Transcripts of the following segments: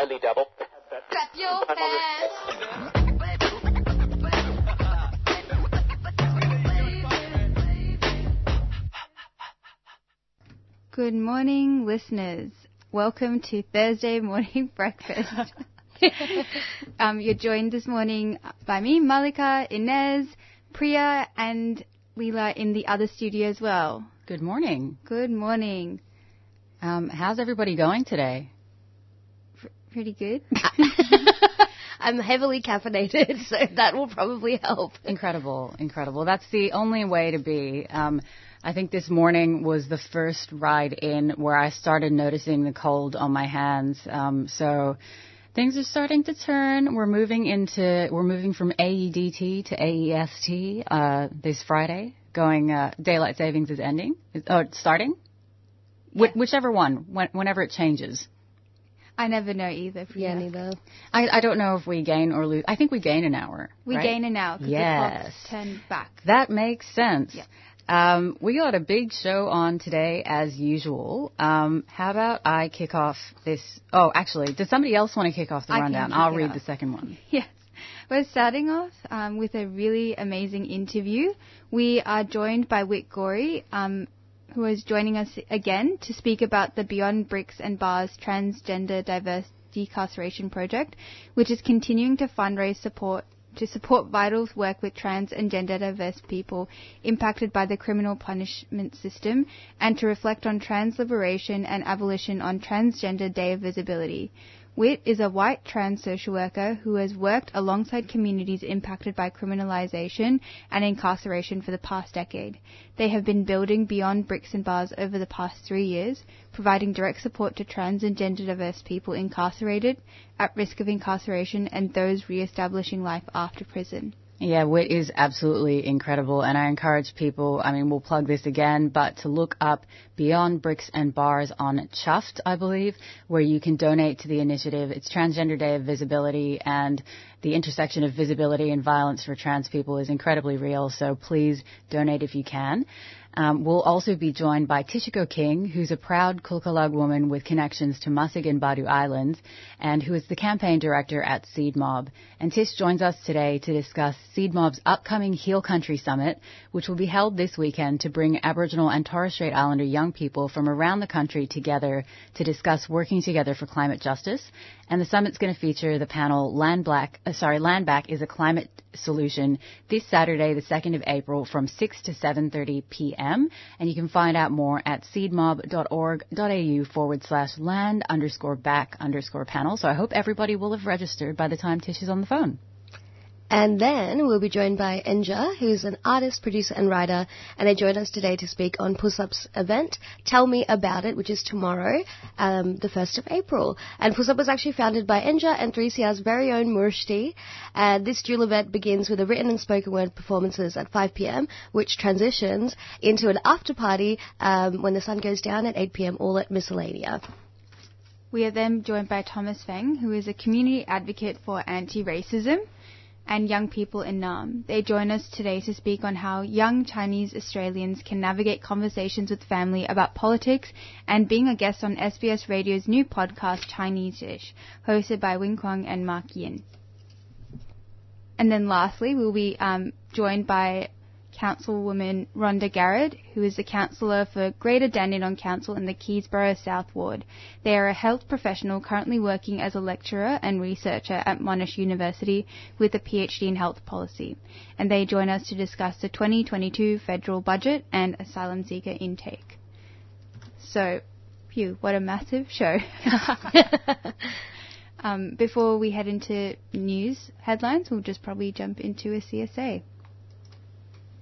Only double. Clap your hands. Good morning, listeners. Welcome to Thursday morning breakfast. um, you're joined this morning by me, Malika, Inez, Priya, and Leela in the other studio as well. Good morning. Good morning. Um, how's everybody going today? Pretty good. I'm heavily caffeinated, so that will probably help. Incredible, incredible. That's the only way to be. Um, I think this morning was the first ride in where I started noticing the cold on my hands. Um, so things are starting to turn. We're moving into we're moving from AEDT to AEST uh, this Friday. Going uh, daylight savings is ending. Oh, it's starting. Wh- whichever one, when, whenever it changes. I never know either. Yeah, neither. I, I don't know if we gain or lose. I think we gain an hour. We right? gain an hour because the Yes. clock's turned back. That makes sense. Yeah. Um, we got a big show on today, as usual. Um, how about I kick off this? Oh, actually, does somebody else want to kick off the I rundown? I'll read off. the second one. Yes. We're starting off um, with a really amazing interview. We are joined by Whit Gorey, um, who is joining us again to speak about the Beyond Bricks and Bars Transgender Diverse Decarceration Project, which is continuing to fundraise support to support Vital's work with trans and gender diverse people impacted by the criminal punishment system and to reflect on trans liberation and abolition on Transgender Day of Visibility. Whit is a white trans social worker who has worked alongside communities impacted by criminalization and incarceration for the past decade. They have been building beyond bricks and bars over the past three years, providing direct support to trans and gender diverse people incarcerated, at risk of incarceration, and those re-establishing life after prison. Yeah, Whit is absolutely incredible, and I encourage people, I mean, we'll plug this again, but to look up Beyond Bricks and Bars on Chuffed, I believe, where you can donate to the initiative. It's Transgender Day of Visibility, and the intersection of visibility and violence for trans people is incredibly real, so please donate if you can. Um, we'll also be joined by Tishiko King, who's a proud Kulkalgal woman with connections to Masig and Badu Islands, and who is the campaign director at Seed Mob. And Tish joins us today to discuss Seed Mob's upcoming Heal Country Summit, which will be held this weekend to bring Aboriginal and Torres Strait Islander young people from around the country together to discuss working together for climate justice. And the summit's going to feature the panel Land Black, uh, sorry, Land Back is a climate solution this Saturday, the 2nd of April from 6 to 7.30 p.m. And you can find out more at seedmob.org.au forward slash land underscore back underscore panel. So I hope everybody will have registered by the time Tish is on the phone. And then we'll be joined by Enja, who's an artist, producer, and writer, and they joined us today to speak on Puss Up's event, Tell Me About It, which is tomorrow, um, the 1st of April. And Puss Up was actually founded by Enja and 3CR's very own Murshti. And this dual event begins with a written and spoken word performances at 5pm, which transitions into an after party um, when the sun goes down at 8pm, all at Miscellanea. We are then joined by Thomas Feng, who is a community advocate for anti-racism and young people in Naarm. They join us today to speak on how young Chinese Australians can navigate conversations with family about politics and being a guest on SBS Radio's new podcast Chinese-ish, hosted by Wing Kuang and Mark Yin. And then lastly, we'll be um, joined by Councilwoman Rhonda Garad, who is the councillor for Greater Dandenong Council in the Keysborough South Ward. They are a health professional currently working as a lecturer and researcher at Monash University with a PhD in health policy. And they join us to discuss the 2022 federal budget and asylum seeker intake. So, phew, what a massive show. um, before we head into news headlines, we'll just probably jump into a CSA.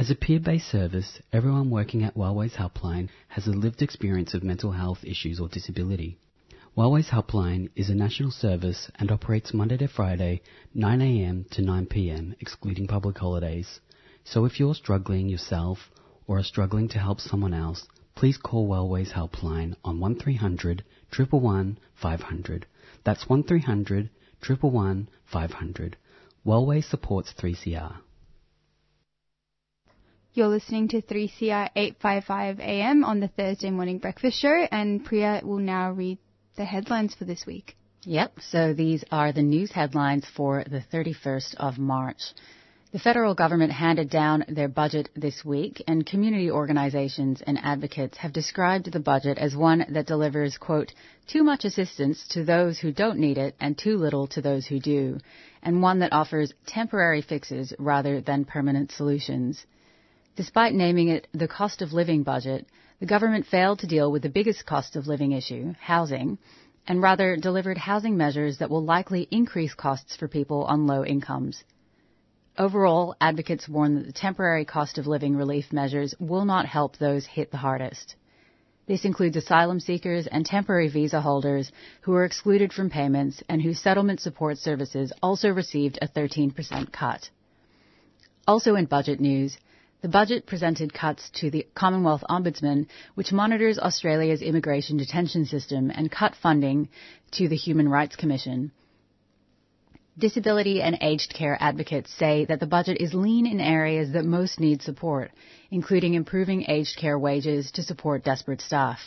As a peer-based service, everyone working at Wellways Helpline has a lived experience of mental health issues or disability. Wellways Helpline is a national service and operates Monday to Friday, 9am to 9pm, excluding public holidays. So if you're struggling yourself or are struggling to help someone else, please call Wellways Helpline on 1300 111 500. That's 1300 111 500. Wellways supports 3CR. You're listening to 3CR 855 AM on the Thursday morning breakfast show, and Priya will now read the headlines for this week. Yep, so these are the news headlines for the 31st of March. The federal government handed down their budget this week, and community organizations and advocates have described the budget as one that delivers, quote, too much assistance to those who don't need it and too little to those who do, and one that offers temporary fixes rather than permanent solutions. Despite naming it the cost of living budget, the government failed to deal with the biggest cost of living issue, housing, and rather delivered housing measures that will likely increase costs for people on low incomes. Overall, advocates warn that the temporary cost of living relief measures will not help those hit the hardest. This includes asylum seekers and temporary visa holders who are excluded from payments and whose settlement support services also received a 13% cut. Also in budget news, the budget presented cuts to the Commonwealth Ombudsman, which monitors Australia's immigration detention system, and cut funding to the Human Rights Commission. Disability and aged care advocates say that the budget is lean in areas that most need support, including improving aged care wages to support desperate staff.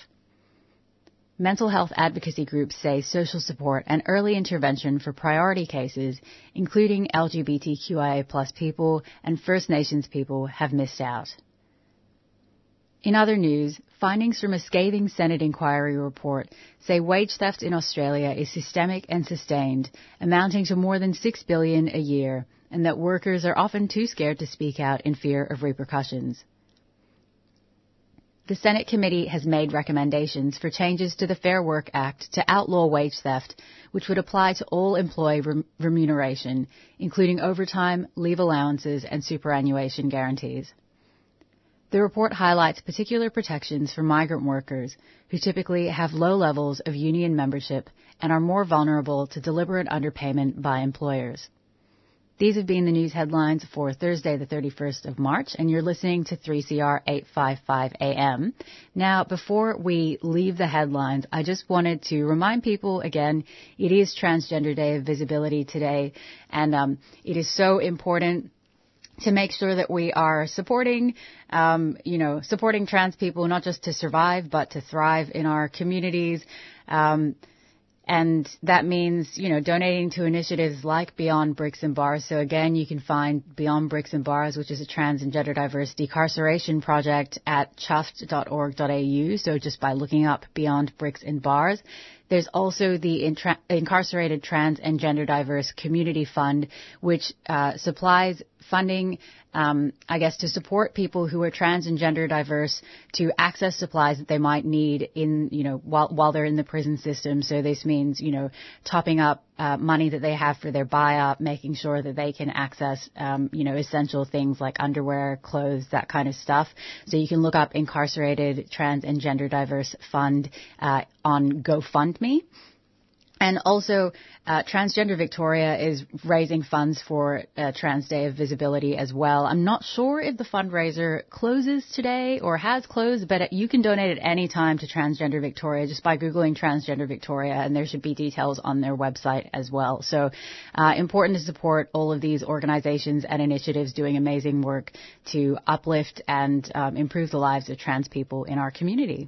Mental health advocacy groups say social support and early intervention for priority cases, including LGBTQIA plus people and First Nations people, have missed out. In other news, findings from a scathing Senate inquiry report say wage theft in Australia is systemic and sustained, amounting to more than 6 billion a year, and that workers are often too scared to speak out in fear of repercussions. The Senate committee has made recommendations for changes to the Fair Work Act to outlaw wage theft, which would apply to all employee rem- remuneration, including overtime, leave allowances, and superannuation guarantees. The report highlights particular protections for migrant workers who typically have low levels of union membership and are more vulnerable to deliberate underpayment by employers. These have been the news headlines for Thursday, the 31st of March, and you're listening to 3CR 855 AM. Now, before we leave the headlines, I just wanted to remind people again, it is Transgender Day of Visibility today, and um, it is so important to make sure that we are supporting, um, you know, supporting trans people not just to survive but to thrive in our communities. Um, and that means, you know, donating to initiatives like Beyond Bricks and Bars. So again, you can find Beyond Bricks and Bars, which is a trans and gender diverse decarceration project at chuffed.org.au. So just by looking up Beyond Bricks and Bars. There's also the Intra- Incarcerated Trans and Gender Diverse Community Fund, which uh, supplies funding, um, I guess, to support people who are trans and gender diverse to access supplies that they might need in, you know, while while they're in the prison system. So this means, you know, topping up uh, money that they have for their buy-up, making sure that they can access, um, you know, essential things like underwear, clothes, that kind of stuff. So you can look up Incarcerated Trans and Gender Diverse Fund uh, on GoFundMe. And also, uh, Transgender Victoria is raising funds for uh, Trans Day of Visibility as well. I'm not sure if the fundraiser closes today or has closed, but you can donate at any time to Transgender Victoria just by Googling Transgender Victoria, and there should be details on their website as well. So, uh, important to support all of these organizations and initiatives doing amazing work to uplift and um, improve the lives of trans people in our community.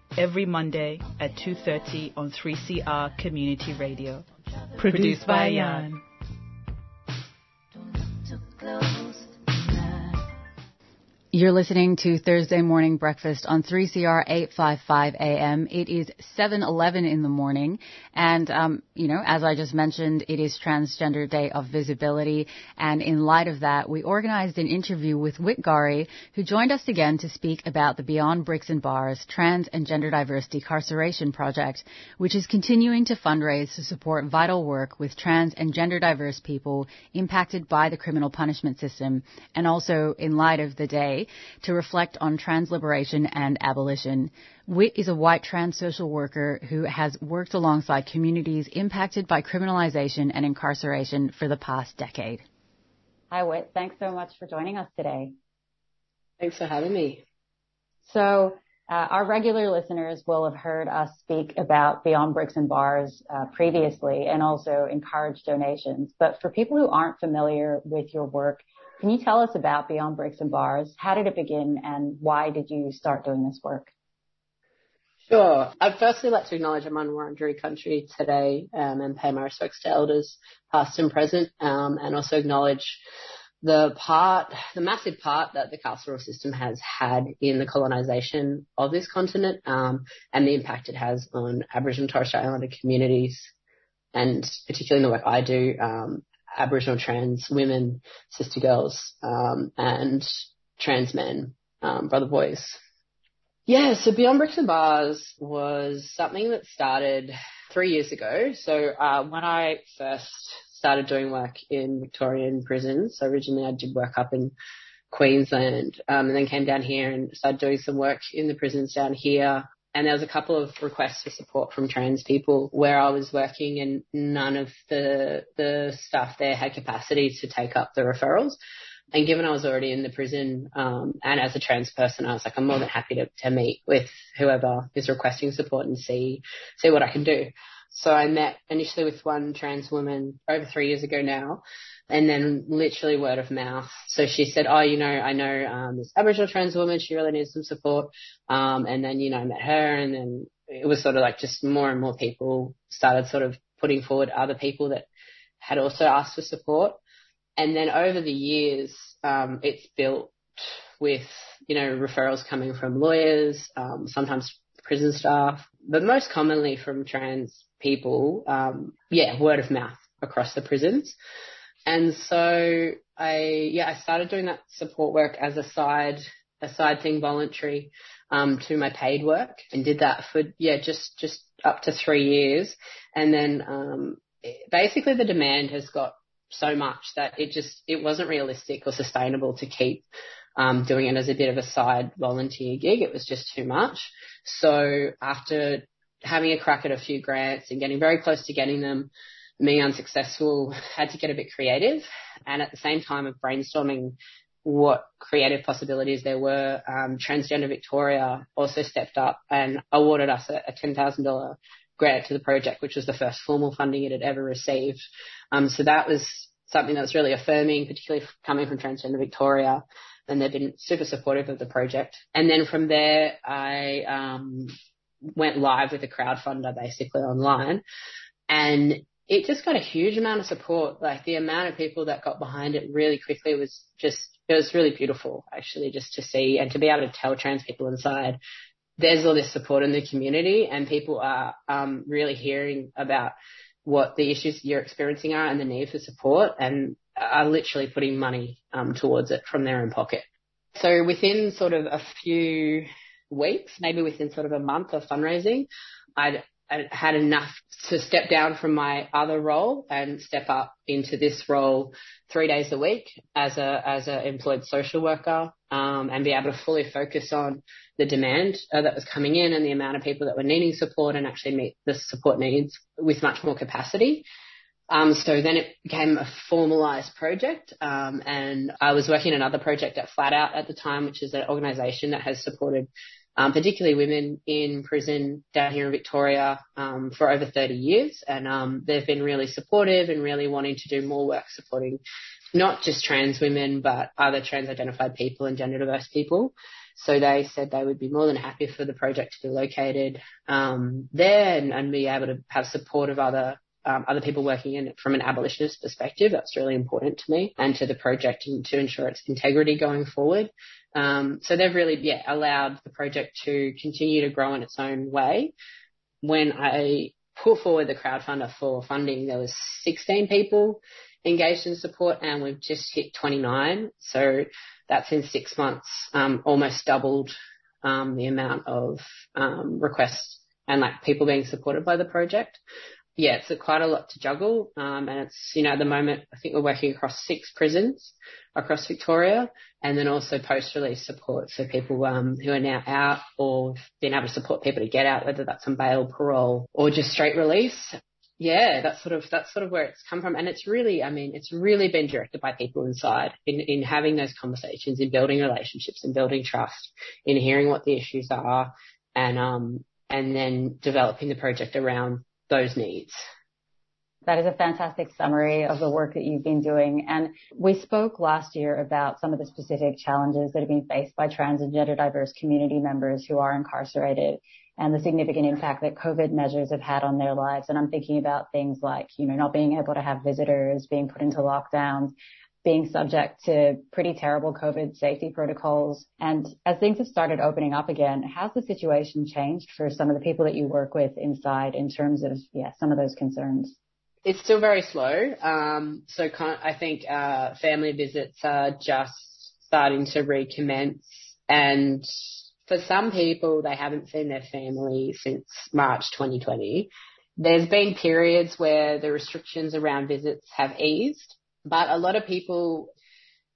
every Monday at 2.30 on 3CR Community Radio. Produced by Jan. You're listening to Thursday Morning Breakfast on 3CR 855 AM. It is 7:11 in the morning, and um, you know, as I just mentioned, it is Transgender Day of Visibility, and in light of that, we organised an interview with Whit Gorry, who joined us again to speak about the Beyond Bricks and Bars Trans and Gender Diverse Decarceration Project, which is continuing to fundraise to support vital work with trans and gender diverse people impacted by the criminal punishment system, and also in light of the day to reflect on trans liberation and abolition. Whit is a white trans social worker who has worked alongside communities impacted by criminalization and incarceration for the past decade. Hi, Whit. Thanks so much for joining us today. Thanks for having me. So, uh, our regular listeners will have heard us speak about Beyond Bricks and Bars uh, previously and also encourage donations. But for people who aren't familiar with your work, can you tell us about Beyond Bricks and Bars? How did it begin and why did you start doing this work? Sure. I'd firstly like to acknowledge I'm on Wurundjeri country today um, and pay my respects to elders past and present um, and also acknowledge the part, the massive part that the carceral system has had in the colonisation of this continent um, and the impact it has on Aboriginal and Torres Strait Islander communities and particularly in the work I do um, Aboriginal trans women, sister girls, um, and trans men, um, brother boys. Yeah, so Beyond Bricks and Bars was something that started three years ago. So uh, when I first started doing work in Victorian prisons, so originally I did work up in Queensland, um, and then came down here and started doing some work in the prisons down here and there was a couple of requests for support from trans people where I was working and none of the the staff there had capacity to take up the referrals. And given I was already in the prison, um, and as a trans person, I was like, I'm more than happy to, to meet with whoever is requesting support and see see what I can do. So I met initially with one trans woman over three years ago now, and then literally word of mouth. So she said, "Oh, you know, I know um, this Aboriginal trans woman. She really needs some support." Um, and then you know, I met her, and then it was sort of like just more and more people started sort of putting forward other people that had also asked for support. And then over the years, um, it's built with you know referrals coming from lawyers, um, sometimes prison staff, but most commonly from trans people. Um, yeah, word of mouth across the prisons. And so I, yeah, I started doing that support work as a side, a side thing voluntary, um, to my paid work and did that for, yeah, just, just up to three years. And then, um, basically the demand has got so much that it just, it wasn't realistic or sustainable to keep, um, doing it as a bit of a side volunteer gig. It was just too much. So after having a crack at a few grants and getting very close to getting them, me unsuccessful, had to get a bit creative. And at the same time of brainstorming what creative possibilities there were, um, Transgender Victoria also stepped up and awarded us a, a $10,000 grant to the project, which was the first formal funding it had ever received. Um, so that was something that was really affirming, particularly coming from Transgender Victoria. And they've been super supportive of the project. And then from there, I um, went live with a crowdfunder basically online. And it just got a huge amount of support. Like the amount of people that got behind it really quickly was just, it was really beautiful actually just to see and to be able to tell trans people inside there's all this support in the community and people are um, really hearing about what the issues you're experiencing are and the need for support and are literally putting money um, towards it from their own pocket. So within sort of a few weeks, maybe within sort of a month of fundraising, I'd, had enough to step down from my other role and step up into this role three days a week as a as an employed social worker um, and be able to fully focus on the demand uh, that was coming in and the amount of people that were needing support and actually meet the support needs with much more capacity. Um, so then it became a formalized project, um, and I was working another project at Flat Out at the time, which is an organisation that has supported um, particularly women in prison down here in Victoria um, for over 30 years, and um, they've been really supportive and really wanting to do more work supporting not just trans women but other trans identified people and gender diverse people. So they said they would be more than happy for the project to be located um, there and, and be able to have support of other um, other people working in it from an abolitionist perspective. That's really important to me and to the project and to ensure its integrity going forward. Um, so they've really, yeah, allowed the project to continue to grow in its own way. When I put forward the crowdfunder for funding, there was 16 people engaged in support and we've just hit 29. So that's in six months, um, almost doubled, um, the amount of, um, requests and like people being supported by the project yeah, it's a, quite a lot to juggle. Um, and it's, you know, at the moment, I think we're working across six prisons across Victoria and then also post-release support. So people, um, who are now out or being able to support people to get out, whether that's on bail, parole or just straight release. Yeah, that's sort of, that's sort of where it's come from. And it's really, I mean, it's really been directed by people inside in, in having those conversations, in building relationships and building trust, in hearing what the issues are and, um, and then developing the project around those needs. That is a fantastic summary of the work that you've been doing. And we spoke last year about some of the specific challenges that have been faced by trans and gender diverse community members who are incarcerated and the significant impact that COVID measures have had on their lives. And I'm thinking about things like, you know, not being able to have visitors, being put into lockdowns, being subject to pretty terrible COVID safety protocols. And as things have started opening up again, how's the situation changed for some of the people that you work with inside in terms of, yeah, some of those concerns? It's still very slow. Um, so I think uh, family visits are just starting to recommence. And for some people, they haven't seen their family since March 2020. There's been periods where the restrictions around visits have eased but a lot of people,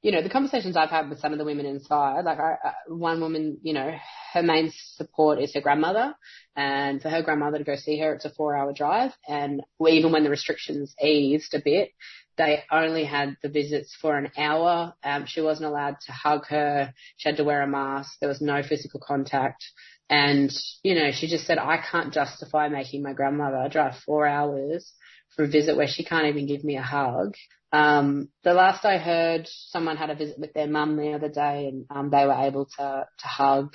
you know, the conversations I've had with some of the women inside, like I, one woman, you know, her main support is her grandmother, and for her grandmother to go see her, it's a four-hour drive. And even when the restrictions eased a bit, they only had the visits for an hour. Um, she wasn't allowed to hug her. She had to wear a mask. There was no physical contact. And, you know, she just said, I can't justify making my grandmother drive four hours for a visit where she can't even give me a hug. Um, the last I heard, someone had a visit with their mum the other day, and um, they were able to to hug.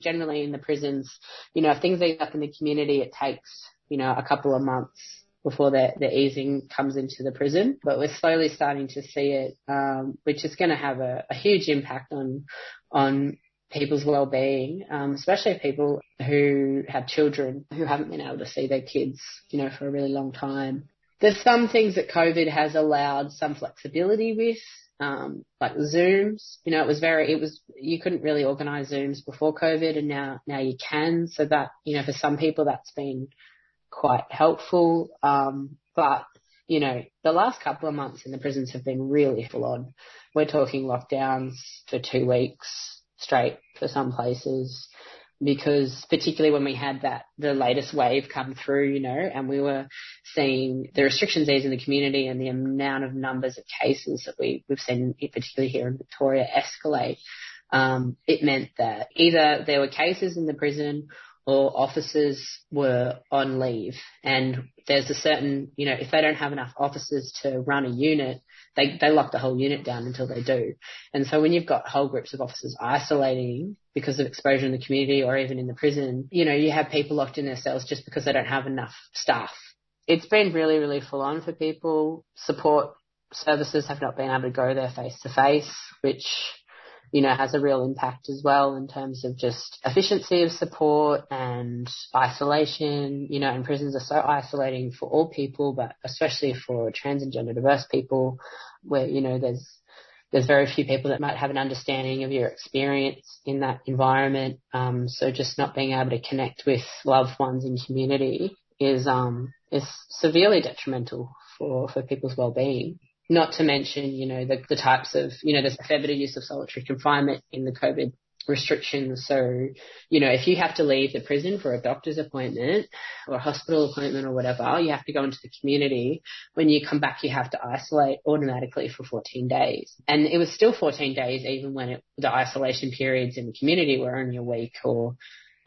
Generally, in the prisons, you know, if things ease up in the community, it takes you know a couple of months before the, the easing comes into the prison. But we're slowly starting to see it, um, which is going to have a, a huge impact on on people's well-being, um, especially people who have children who haven't been able to see their kids, you know, for a really long time. There's some things that COVID has allowed some flexibility with, um, like Zooms. You know, it was very, it was, you couldn't really organize Zooms before COVID and now, now you can. So that, you know, for some people that's been quite helpful. Um, but, you know, the last couple of months in the prisons have been really full on. We're talking lockdowns for two weeks straight for some places because particularly when we had that the latest wave come through, you know, and we were seeing the restrictions ease in the community and the amount of numbers of cases that we we've seen, particularly here in Victoria, escalate. Um, it meant that either there were cases in the prison or officers were on leave and there's a certain, you know, if they don't have enough officers to run a unit, they, they lock the whole unit down until they do. And so when you've got whole groups of officers isolating because of exposure in the community or even in the prison, you know, you have people locked in their cells just because they don't have enough staff. It's been really, really full on for people. Support services have not been able to go there face to face, which you know, has a real impact as well in terms of just efficiency of support and isolation. You know, and prisons are so isolating for all people, but especially for trans and gender diverse people, where you know there's there's very few people that might have an understanding of your experience in that environment. Um, so just not being able to connect with loved ones in community is um, is severely detrimental for, for people's well-being. Not to mention, you know, the, the types of, you know, there's a fair bit of use of solitary confinement in the COVID restrictions. So, you know, if you have to leave the prison for a doctor's appointment or a hospital appointment or whatever, you have to go into the community. When you come back, you have to isolate automatically for 14 days. And it was still 14 days even when it, the isolation periods in the community were only a week or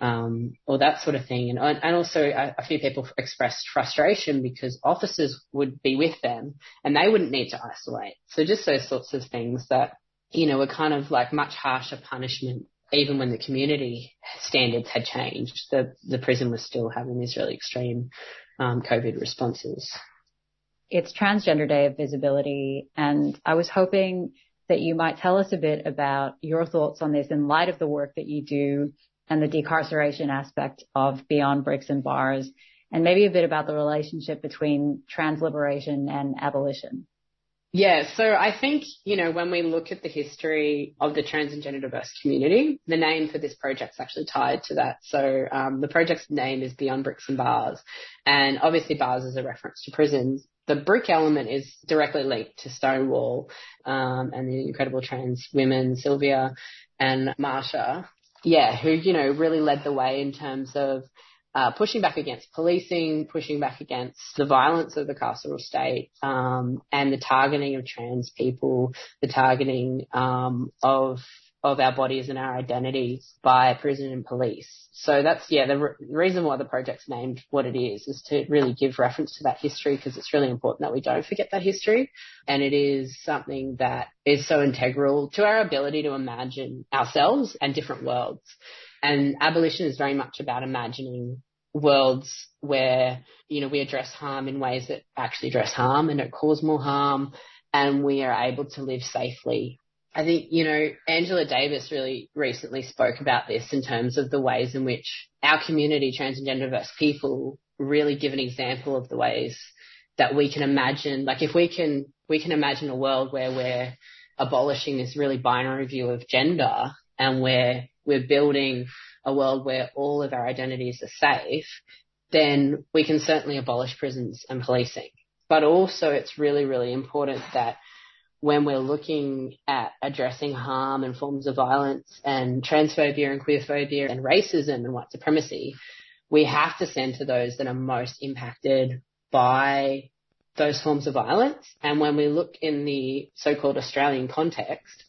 um, or that sort of thing. And, and also a, a, few people expressed frustration because officers would be with them and they wouldn't need to isolate. So just those sorts of things that, you know, were kind of like much harsher punishment. Even when the community standards had changed, the, the prison was still having these really extreme um, COVID responses. It's Transgender Day of Visibility, and I was hoping that you might tell us a bit about your thoughts on this in light of the work that you do and the decarceration aspect of Beyond Bricks and Bars, and maybe a bit about the relationship between trans liberation and abolition. Yeah, so I think, you know, when we look at the history of the trans and gender diverse community, the name for this project's actually tied to that. So um, the project's name is Beyond Bricks and Bars, and obviously bars is a reference to prisons. The brick element is directly linked to Stonewall um, and the incredible trans women, Sylvia and Marsha, yeah, who, you know, really led the way in terms of uh, pushing back against policing, pushing back against the violence of the carceral state, um, and the targeting of trans people, the targeting um, of of our bodies and our identities by prison and police. So that's, yeah, the re- reason why the project's named what it is, is to really give reference to that history because it's really important that we don't forget that history. And it is something that is so integral to our ability to imagine ourselves and different worlds. And abolition is very much about imagining worlds where, you know, we address harm in ways that actually address harm and don't cause more harm and we are able to live safely. I think, you know, Angela Davis really recently spoke about this in terms of the ways in which our community, trans and gender diverse people, really give an example of the ways that we can imagine, like if we can, we can imagine a world where we're abolishing this really binary view of gender and where we're building a world where all of our identities are safe, then we can certainly abolish prisons and policing. But also it's really, really important that when we're looking at addressing harm and forms of violence and transphobia and queerphobia and racism and white supremacy, we have to center those that are most impacted by those forms of violence. And when we look in the so-called Australian context,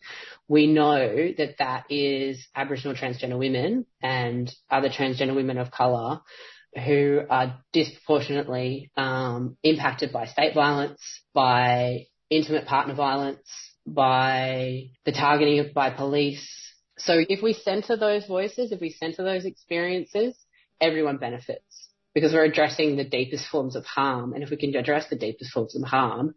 we know that that is Aboriginal transgender women and other transgender women of colour who are disproportionately um, impacted by state violence, by intimate partner violence, by the targeting of, by police. So if we center those voices, if we center those experiences, everyone benefits because we're addressing the deepest forms of harm. And if we can address the deepest forms of harm,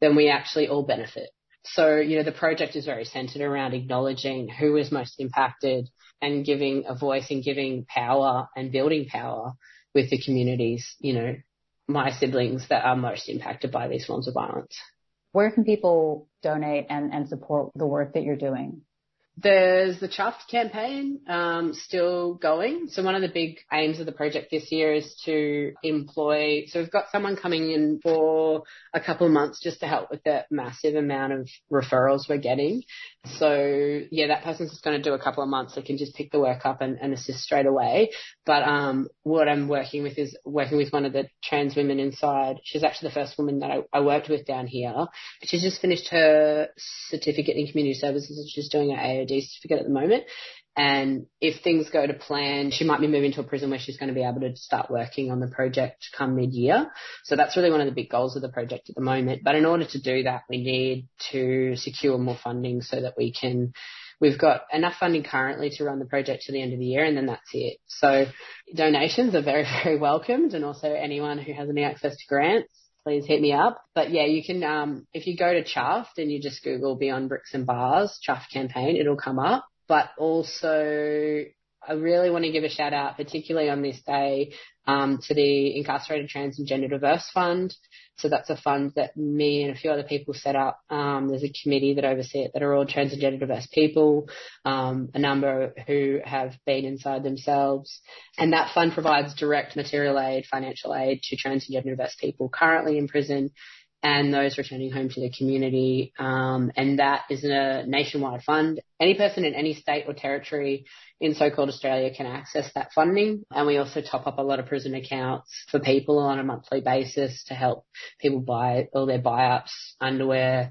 then we actually all benefit. So, you know, the project is very centered around acknowledging who is most impacted and giving a voice and giving power and building power with the communities, you know, my siblings that are most impacted by these forms of violence. Where can people donate and, and support the work that you're doing? There's the Chuffed campaign um, still going. So one of the big aims of the project this year is to employ. So we've got someone coming in for a couple of months just to help with the massive amount of referrals we're getting. So yeah, that person's just going to do a couple of months. They can just pick the work up and, and assist straight away. But um, what I'm working with is working with one of the trans women inside. She's actually the first woman that I, I worked with down here. She's just finished her certificate in community services and she's doing her AOD certificate at the moment. And if things go to plan, she might be moving to a prison where she's going to be able to start working on the project come mid-year. So that's really one of the big goals of the project at the moment. But in order to do that, we need to secure more funding so that we can We've got enough funding currently to run the project to the end of the year and then that's it. So donations are very, very welcomed and also anyone who has any access to grants, please hit me up. But yeah, you can, um, if you go to Chuffed and you just Google Beyond Bricks and Bars, Chuffed campaign, it'll come up but also I really want to give a shout out, particularly on this day, um, to the Incarcerated Trans and Gender Diverse Fund. So that's a fund that me and a few other people set up. Um, there's a committee that oversee it that are all trans and gender diverse people, um, a number who have been inside themselves. And that fund provides direct material aid, financial aid to trans and gender diverse people currently in prison and those returning home to the community. Um, and that is a nationwide fund. Any person in any state or territory in so-called Australia can access that funding. And we also top up a lot of prison accounts for people on a monthly basis to help people buy all their buy-ups, underwear,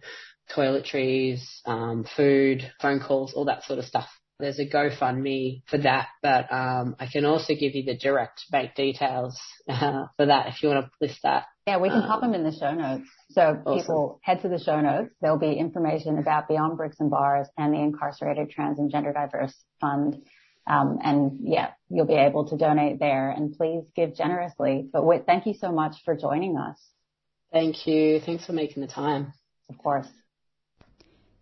toiletries, um, food, phone calls, all that sort of stuff. There's a GoFundMe for that, but um, I can also give you the direct bank details uh, for that if you want to list that. Yeah, we can um, pop them in the show notes. So awesome. people head to the show notes. There'll be information about Beyond Bricks and Bars and the Incarcerated Trans and Gender Diverse Fund. Um, and yeah, you'll be able to donate there and please give generously. But thank you so much for joining us. Thank you. Thanks for making the time. Of course.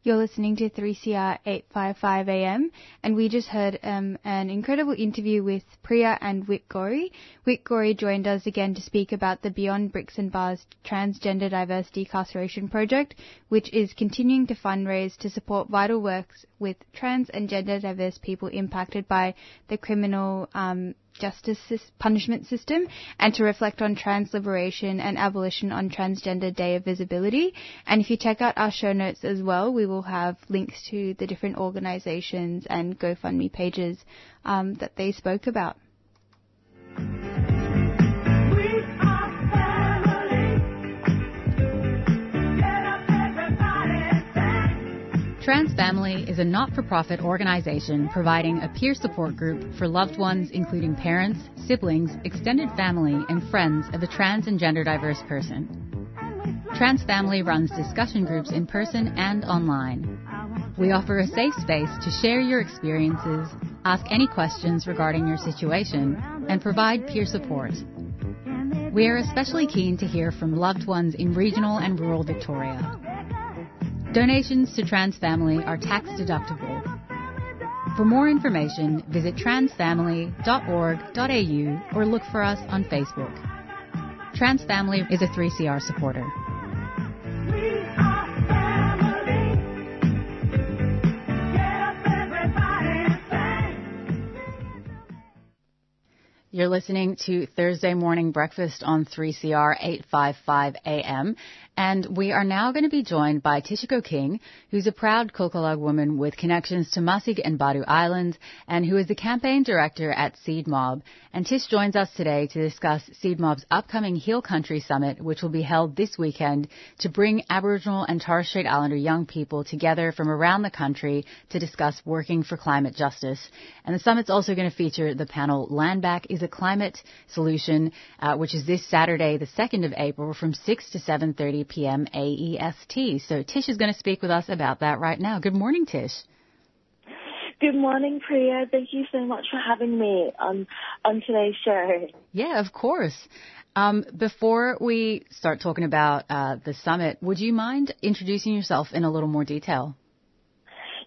You're listening to 3CR 855 AM, and we just heard um, an incredible interview with Priya and Whit Gorey. Whit Gorey joined us again to speak about the Beyond Bricks and Bars Transgender Diverse Decarceration Project, which is continuing to fundraise to support vital works with trans and gender diverse people impacted by the criminal um, justice punishment system and to reflect on trans liberation and abolition on Transgender Day of Visibility. And if you check out our show notes as well, we will have links to the different organizations and GoFundMe pages um, that they spoke about. Trans Family is a not-for-profit organization providing a peer support group for loved ones including parents, siblings, extended family, and friends of a trans and gender diverse person. Trans Family runs discussion groups in person and online. We offer a safe space to share your experiences, ask any questions regarding your situation, and provide peer support. We are especially keen to hear from loved ones in regional and rural Victoria. Donations to Trans Family are tax deductible. For more information, visit transfamily.org.au or look for us on Facebook. Trans Family is a 3CR supporter. You're listening to Thursday Morning Breakfast on 3CR 855 AM. And we are now going to be joined by Tishiko King, who's a proud Kulkalgal woman with connections to Masig and Badu Islands, and who is the campaign director at Seed Mob. And Tish joins us today to discuss Seed Mob's upcoming Heal Country Summit, which will be held this weekend to bring Aboriginal and Torres Strait Islander young people together from around the country to discuss working for climate justice. And the summit's also going to feature the panel Land Back is a Climate Solution, uh, which is this Saturday, the 2nd of April from 6 to 7.30 p.m. AEST. So Tish is going to speak with us about that right now. Good morning, Tish. Good morning, Priya. Thank you so much for having me on on today's show. Yeah, of course. Um, before we start talking about uh, the summit, would you mind introducing yourself in a little more detail?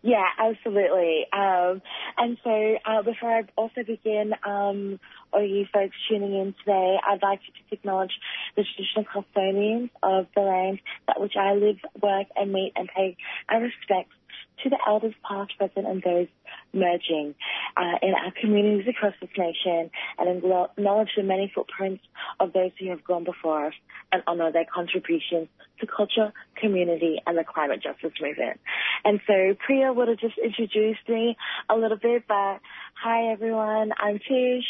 Yeah, absolutely. Um, and so uh, before I also begin, um, or you folks tuning in today, I'd like to just acknowledge the traditional custodians of the land that which I live, work, and meet, and pay our respects to the elders past, present, and those merging uh, in our communities across this nation and acknowledge the many footprints of those who have gone before us and honour their contributions to culture, community, and the climate justice movement. And so Priya would have just introduced me a little bit, but hi everyone, I'm Tish.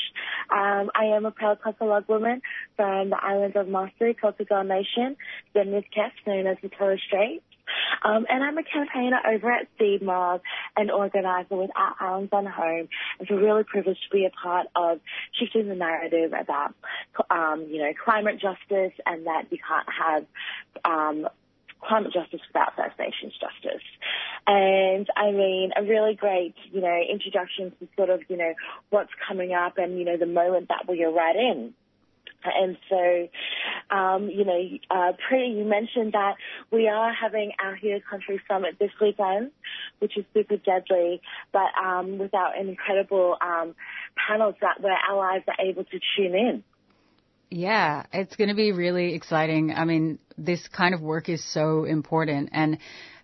Um, I am a proud Kulkalgal woman from the island of Masig, Kulkalgal Nation, the Midcast, known as the Torres Strait. Um, and I'm a campaigner over at Seed Mob and organizer with Our Islands Our Home. It's a really privileged to be a part of shifting the narrative about, um, you know, climate justice and that you can't have, um, climate justice without First Nations justice. And I mean, a really great, you know, introduction to sort of, you know, what's coming up and, you know, the moment that we are right in. And so, Um, you know, uh, Priya, you mentioned that we are having our Heal Country Summit this weekend, which is super deadly, but um, with our incredible um, panels that where allies are able to tune in. Yeah, it's going to be really exciting. I mean, this kind of work is so important. And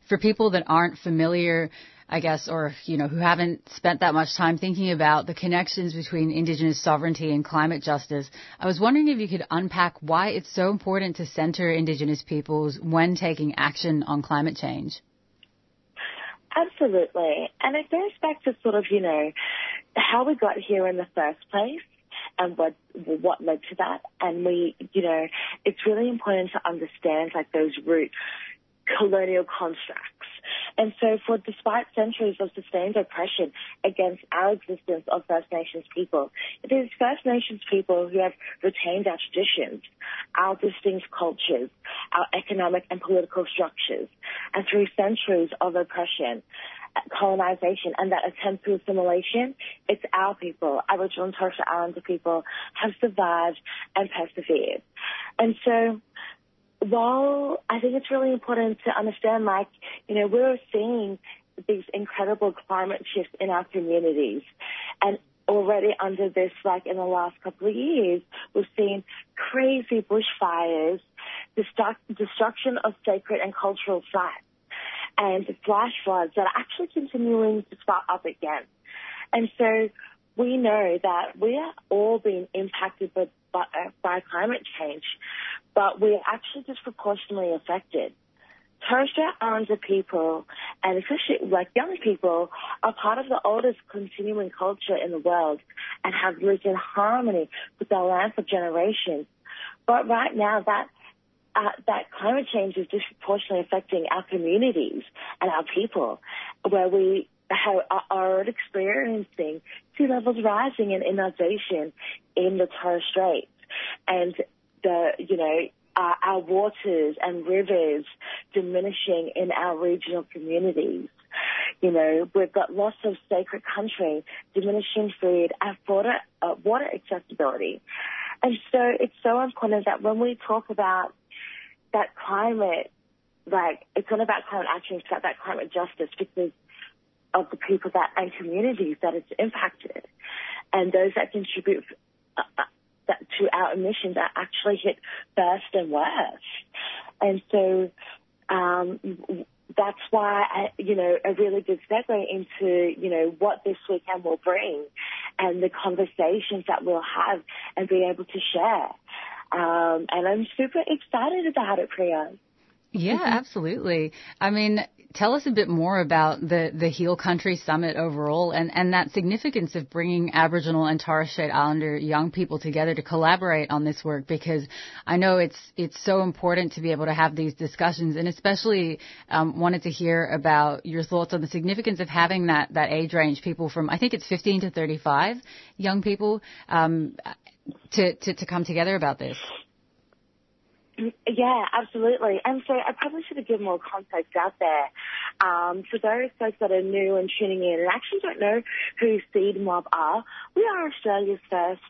for people that aren't familiar, I guess, or, you know, who haven't spent that much time thinking about the connections between Indigenous sovereignty and climate justice, I was wondering if you could unpack why it's so important to center Indigenous peoples when taking action on climate change. Absolutely. And it goes back to sort of, you know, how we got here in the first place and what what led to that. And we, you know, it's really important to understand like those root colonial constructs. And so for despite centuries of sustained oppression against our existence of First Nations people, it is First Nations people who have retained our traditions, our distinct cultures, our economic and political structures, and through centuries of oppression, uh, colonization and that attempt to assimilation, it's our people, Aboriginal and Torres Strait Islander people, have survived and persevered. And so while I think it's really important to understand, like, you know, we're seeing these incredible climate shifts in our communities. And already under this, like in the last couple of years, we've seen crazy bushfires, destruction of sacred and cultural sites, and flash floods that are actually continuing to start up again. And so we know that we are all being impacted by, by, by climate change but we're actually disproportionately affected. Torres Strait Islander people, and especially like young people, are part of the oldest continuing culture in the world and have lived in harmony with our land for generations. But right now, that uh, that climate change is disproportionately affecting our communities and our people, where we have, are experiencing sea levels rising and inundation in the Torres Straits. And the, you know, our waters and rivers diminishing in our regional communities. You know, we've got loss of sacred country, diminishing food, and water, uh, water accessibility. And so it's so important that when we talk about that climate, like, it's not about climate action, it's about that climate justice because of the people that and communities that it's impacted and those that contribute uh, uh that to our emissions are actually hit first and worst. And so um, that's why, I, you know, a really good segue into, you know, what this weekend will bring and the conversations that we'll have and be able to share. Um, and I'm super excited about it, Priya. Yeah, absolutely. I mean, tell us a bit more about the, the Heal Country Summit overall and, and that significance of bringing Aboriginal and Torres Strait Islander young people together to collaborate on this work because I know it's, it's so important to be able to have these discussions and especially um, wanted to hear about your thoughts on the significance of having that, that age range, people from, I think it's 15 to 35 young people, um, to, to, to come together about this. Yeah, absolutely. And so I probably should have given more context out there. Um, for those folks that are new and tuning in and actually don't know who Seed Mob are, we are Australia's first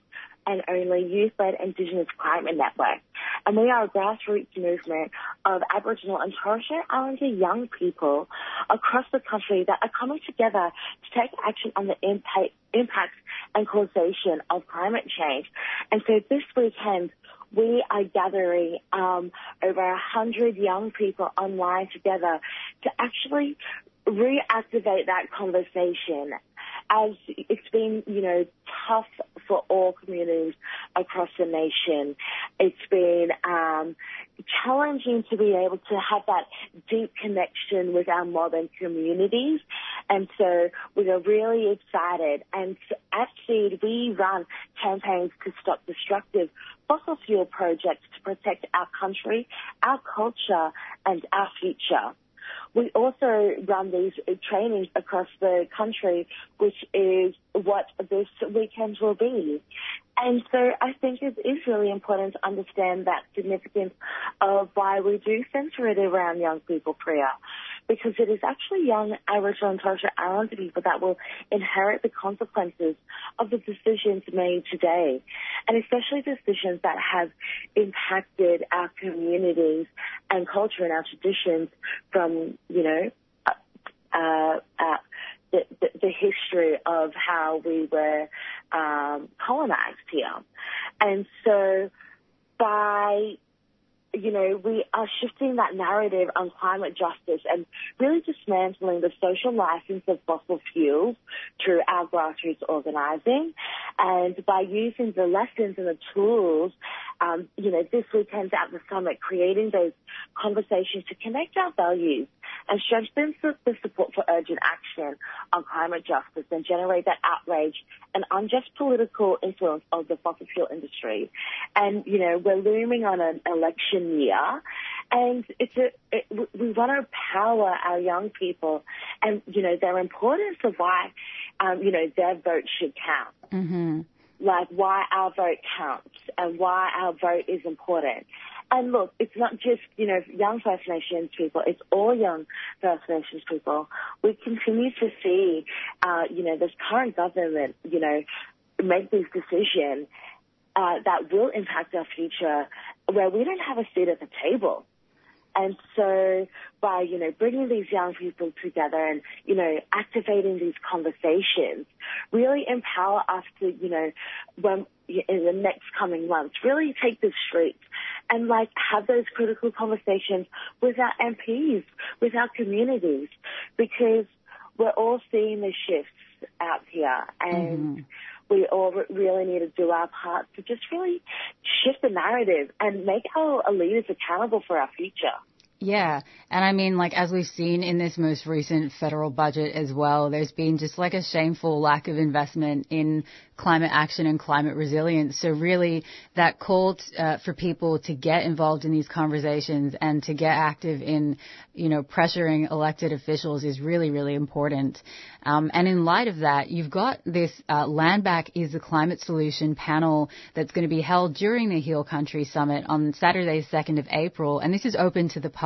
and only youth-led Indigenous climate network. And we are a grassroots movement of Aboriginal and Torres Strait Islander young people across the country that are coming together to take action on the impact, impacts and causation of climate change. And so this weekend, we are gathering um, over a hundred young people online together to actually reactivate that conversation as it's been, you know, tough for all communities across the nation. It's been um, challenging to be able to have that deep connection with our modern communities. And so we are really excited. And at Seed, we run campaigns to stop destructive fossil fuel projects to protect our country, our culture, and our future. We also run these trainings across the country, which is what this weekend will be. And so I think it is really important to understand that significance of why we do center it around young people, Priya. because it is actually young Aboriginal and Torres Strait Islander people that will inherit the consequences of the decisions made today, and especially decisions that have impacted our communities and culture and our traditions from, you know, uh, uh, the, the, the, history of how we were um, colonized here. And so by you know, we are shifting that narrative on climate justice and really dismantling the social license of fossil fuels through our grassroots organising. And by using the lessons and the tools, um, you know, this weekend at the summit, creating those conversations to connect our values and strengthen the support for urgent action on climate justice and generate that outrage and unjust political influence of the fossil fuel industry. And, you know, we're looming on an election year and it's a, it, we want to empower our young people and, you know, their importance of why, um, you know, their vote should count. Mm-hmm. Like why our vote counts and why our vote is important. And look, it's not just, you know, young First Nations people, it's all young First Nations people. We continue to see, uh, you know, this current government, you know, make these decisions uh, that will impact our future where we don't have a seat at the table. And so by, you know, bringing these young people together and, you know, activating these conversations really empower us to, you know, when, in the next coming months, really take the streets and like have those critical conversations with our MPs, with our communities, because we're all seeing the shifts out here and mm-hmm. We all really need to do our part to just really shift the narrative and make our leaders accountable for our future. Yeah. And I mean, like, as we've seen in this most recent federal budget as well, there's been just like a shameful lack of investment in climate action and climate resilience. So really that call t- uh, for people to get involved in these conversations and to get active in, you know, pressuring elected officials is really, really important. Um, and in light of that, you've got this uh, Land Back is the Climate Solution panel that's going to be held during the Heal Country Summit on Saturday, 2nd of April, and this is open to the public.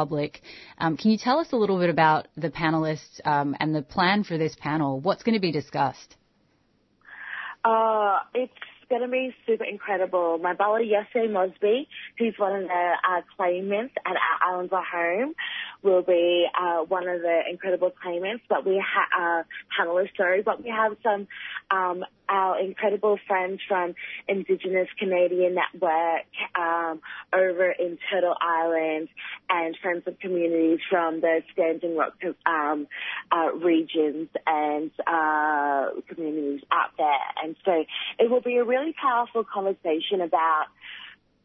Um, can you tell us a little bit about the panelists um, and the plan for this panel? What's going to be discussed? Uh, it's going to be super incredible. My brother Yessie Mosby, who's one of the uh, claimants at Our Islands Our Home, will be uh, one of the incredible claimants. But we have uh, panelists, sorry, but we have some um, our incredible friends from Indigenous Canadian Network um, over in Turtle Island and friends of communities from the Standing Rock um, uh, regions and uh, communities out there. And so it will be a really powerful conversation about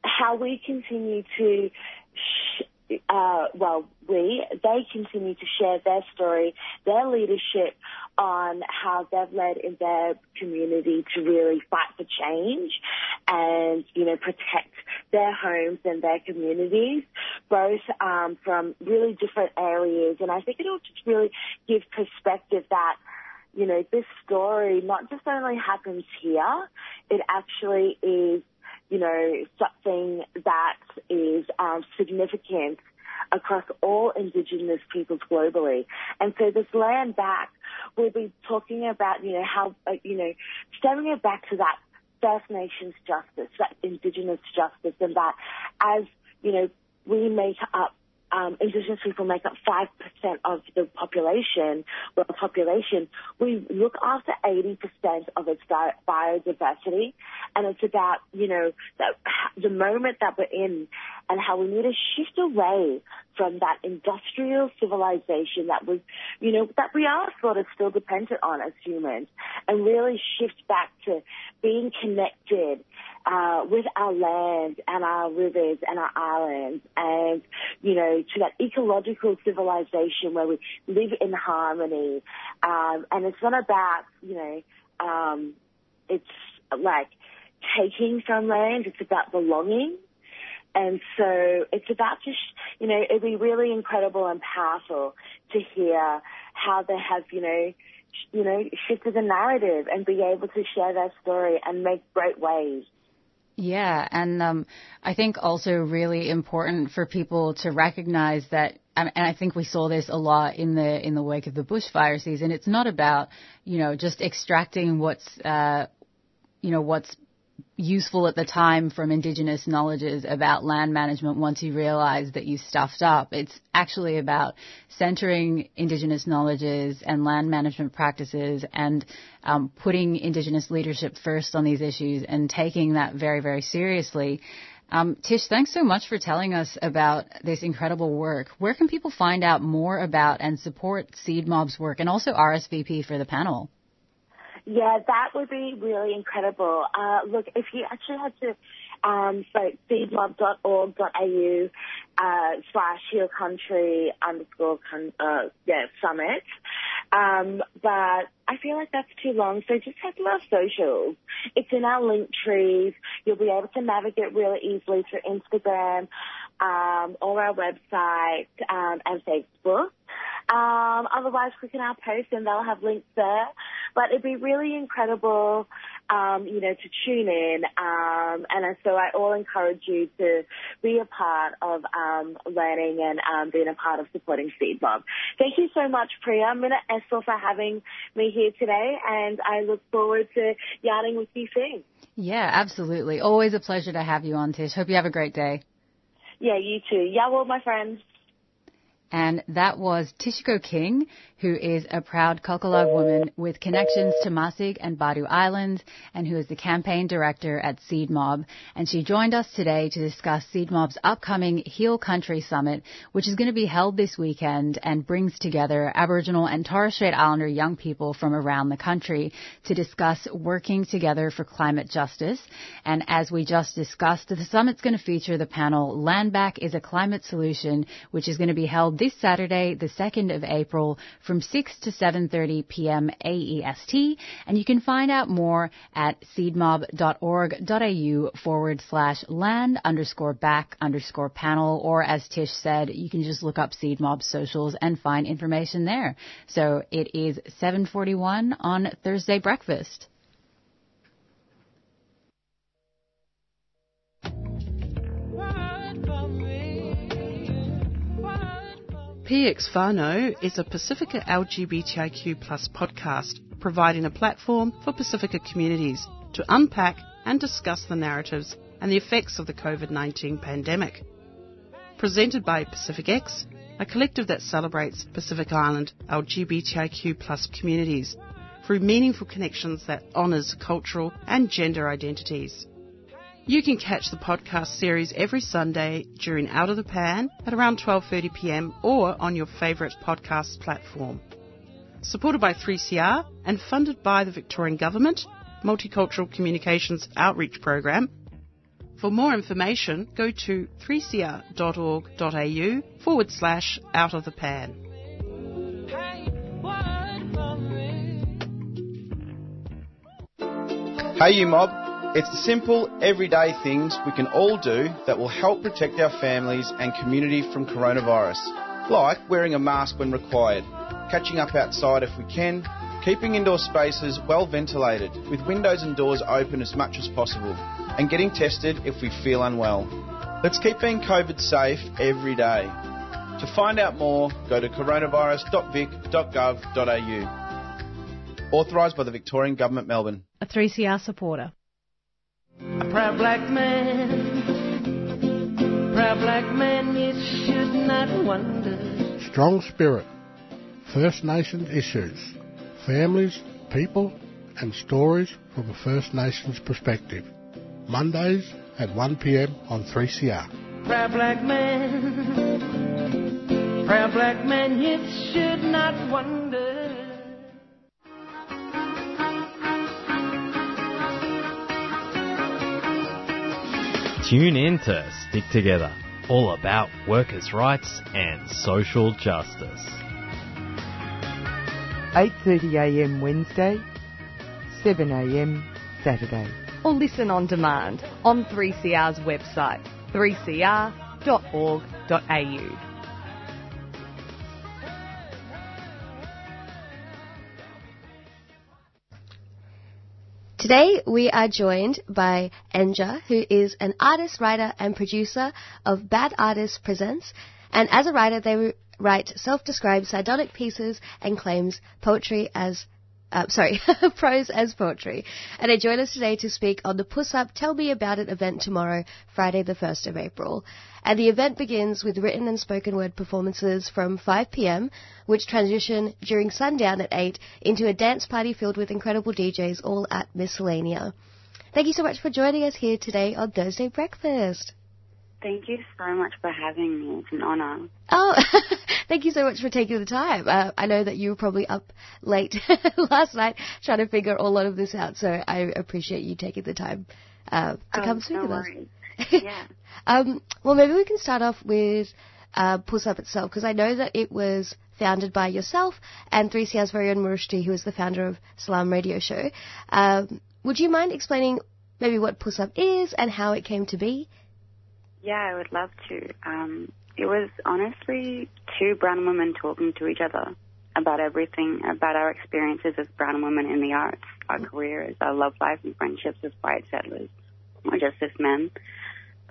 how we continue to sh- uh, well, we, they continue to share their story, their leadership on how they've led in their community to really fight for change and, you know, protect their homes and their communities, both um, from really different areas. And I think it'll just really give perspective that, you know, this story not just only happens here, it actually is you know, something that is um, significant across all Indigenous peoples globally. And so this land back, we'll be talking about, you know, how, uh, you know, stemming it back to that First Nations justice, that Indigenous justice, and that as, you know, we make up um, Indigenous people make up 5% of the population, well, population, we look after 80% of its biodiversity. And it's about, you know, that, the moment that we're in and how we need to shift away from that industrial civilization that was, you know, that we are sort of still dependent on as humans and really shift back to being connected uh, with our land and our rivers and our islands and, you know, to that ecological civilization where we live in harmony. Um, and it's not about, you know, um, it's like taking some land, it's about belonging. And so it's about just, you know, it'd be really incredible and powerful to hear how they have, you know, you know, shifted the narrative and be able to share their story and make great waves. Yeah, and um, I think also really important for people to recognize that and I think we saw this a lot in the in the wake of the bushfire season. It's not about you know just extracting what's uh, you know what's useful at the time from indigenous knowledges about land management once you realize that you stuffed up. It's actually about centering indigenous knowledges and land management practices and um, putting indigenous leadership first on these issues and taking that very, very seriously. Um, Tish, thanks so much for telling us about this incredible work. Where can people find out more about and support Seed Mob's work and also RSVP for the panel? Yeah, that would be really incredible. Uh, look, if you actually had to, um, so seedmob.org.au uh, slash your country underscore con- uh, yeah summit. Um, but I feel like that's too long, so just head to our socials. It's in our link trees. You'll be able to navigate really easily through Instagram, um, or our website, um, and Facebook. Um, otherwise, click on our post and they'll have links there. But it'd be really incredible, um, you know, to tune in. Um, and so I all encourage you to be a part of um, learning and um, being a part of supporting Seed Mob. Thank you so much, Priya, Minna Essel, for having me here today. And I look forward to yarning with you soon. Yeah, absolutely. Always a pleasure to have you on, Tish. Hope you have a great day. Yeah, you too. Yeah, well, my friends. And that was Tishiko King, who is a proud Kulkalgal woman with connections to Masig and Badu Islands, and who is the campaign director at Seed Mob. And she joined us today to discuss Seed Mob's upcoming Heal Country Summit, which is going to be held this weekend and brings together Aboriginal and Torres Strait Islander young people from around the country to discuss working together for climate justice. And as we just discussed, the summit's going to feature the panel Land Back is a Climate Solution, which is going to be held this Saturday, the 2nd of April, from 6 to 7.30 p.m. AEST, and you can find out more at seedmob.org.au forward slash land underscore back underscore panel, or as Tish said, you can just look up Seedmob's socials and find information there. So it is 7.41 on Thursday breakfast. PX Whānau is a Pacifica LGBTIQ plus podcast providing a platform for Pacifica communities to unpack and discuss the narratives and the effects of the COVID-19 pandemic. Presented by Pacific X, a collective that celebrates Pacific Island LGBTIQ plus communities through meaningful connections that honours cultural and gender identities. You can catch the podcast series every Sunday during Out of the Pan at around 12:30 p.m. or on your favorite podcast platform. Supported by 3CR and funded by the Victorian Government Multicultural Communications Outreach Program. For more information, go to 3cr.org.au forward slash out of the pan. Hey, you mob. It's the simple, everyday things we can all do that will help protect our families and community from coronavirus. Like wearing a mask when required, catching up outside if we can, keeping indoor spaces well ventilated with windows and doors open as much as possible, and getting tested if we feel unwell. Let's keep being COVID safe every day. To find out more, go to coronavirus.vic.gov.au. Authorised by the Victorian Government, Melbourne. A 3CR supporter. Proud black man, proud black man, you should not wonder. Strong spirit, First Nations issues, families, people, and stories from a First Nations perspective. Mondays at 1 pm on 3CR. Proud black man, proud black man, you should not wonder. Tune in to Stick Together, all about workers' rights and social justice. 8.30am Wednesday, 7am Saturday. Or listen on demand on 3CR's website, 3cr.org.au. Today we are joined by Enja, who is an artist, writer, and producer of Bad Artist Presents, And as a writer, they write self-described sardonic pieces and claims poetry as uh, sorry, prose as poetry. And they join us today to speak on the Puss Up Tell Me About It event tomorrow, Friday the 1st of April. And the event begins with written and spoken word performances from 5 p.m., which transition during sundown at 8 into a dance party filled with incredible DJs all at Miscellanea. Thank you so much for joining us here today on Thursday Breakfast. Thank you so much for having me. It's an honor. Oh, thank you so much for taking the time. Uh, I know that you were probably up late last night trying to figure a lot of this out, so I appreciate you taking the time uh, to Oh, come speak no with worries. us. yeah. Um, well, maybe we can start off with uh, Puss Up itself, because I know that it was founded by yourself and 3CR's very own Marushti, who is the founder of Salam Radio Show. Um, would you mind explaining maybe what Puss Up is and how it came to be? Yeah, I would love to. Um, it was honestly two brown women talking to each other about everything, about our experiences as brown women in the arts, our careers, our love life and friendships as white settlers, or just as men.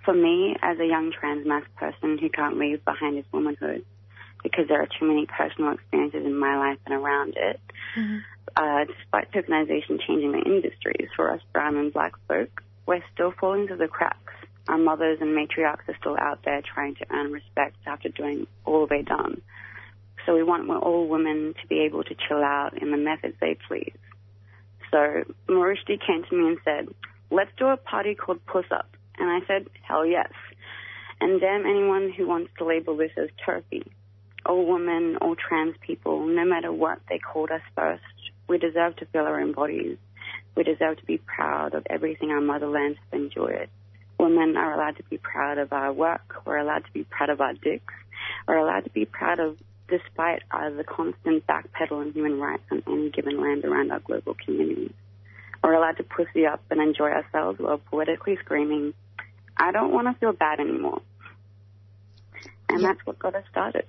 For me, as a young trans mass person who can't leave behind his womanhood, because there are too many personal experiences in my life and around it, uh, despite tokenization changing the industries for us brown and black folk, we're still falling through the cracks. Our mothers and matriarchs are still out there trying to earn respect after doing all they've done. So we want all women to be able to chill out in the methods they please. So Marushti came to me and said, let's do a party called Puss Up. And I said, hell yes. And damn anyone who wants to label this as turfy. All women, all trans people, no matter what they called us first, we deserve to feel our own bodies. We deserve to be proud of everything our motherland has enjoyed. Women are allowed to be proud of our work. We're allowed to be proud of our dicks. We're allowed to be proud of, despite uh, the constant backpedal in human rights on any given land around our global communities. We're allowed to pussy up and enjoy ourselves while poetically screaming, I don't want to feel bad anymore. And that's what got us started.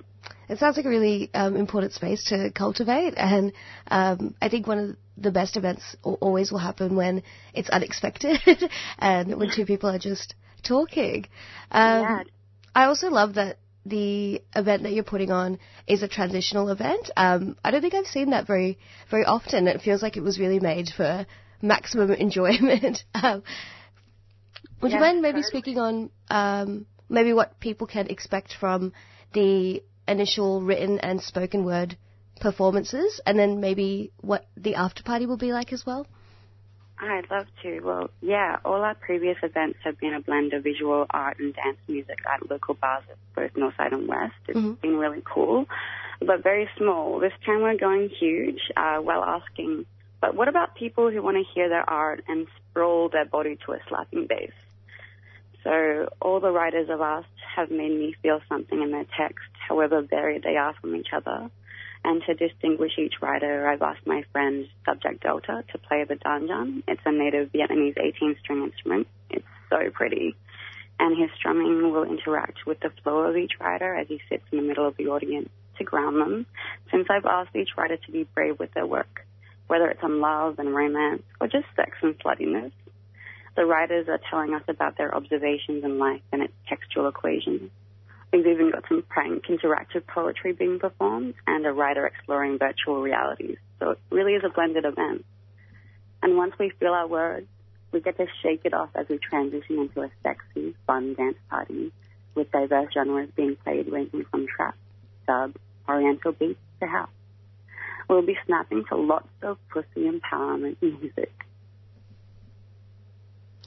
It sounds like a really um, important space to cultivate, and um, I think one of the best events always will happen when it's unexpected and when two people are just talking. Um, Yeah. I also love that the event that you're putting on is a transitional event. Um, I don't think I've seen that very, very often. It feels like it was really made for maximum enjoyment. um, would you mind maybe speaking on um, maybe what people can expect from the initial written and spoken word performances, and then maybe what the after party will be like as well? I'd love to. Well, yeah, all our previous events have been a blend of visual art and dance music at local bars at both Northside and West. It's Mhm. been really cool, but very small. This time we're going huge uh, while asking, but what about people who want to hear their art and sprawl their body to a slapping bass? So all the writers I've asked have made me feel something in their text, however varied they are from each other. And to distinguish each writer, I've asked my friend Subject Delta to play the dan tranh. It's a native Vietnamese 18-string instrument. It's so pretty. And his strumming will interact with the flow of each writer as he sits in the middle of the audience to ground them, since I've asked each writer to be brave with their work, whether it's on love and romance or just sex and sluttiness. The writers are telling us about their observations in life and its textual equations. We've even got some prank interactive poetry being performed and a writer exploring virtual realities. So it really is a blended event. And once we feel our words, we get to shake it off as we transition into a sexy, fun dance party with diverse genres being played ranging from trap, dub, oriental beats to house. We'll be snapping to lots of pussy empowerment music.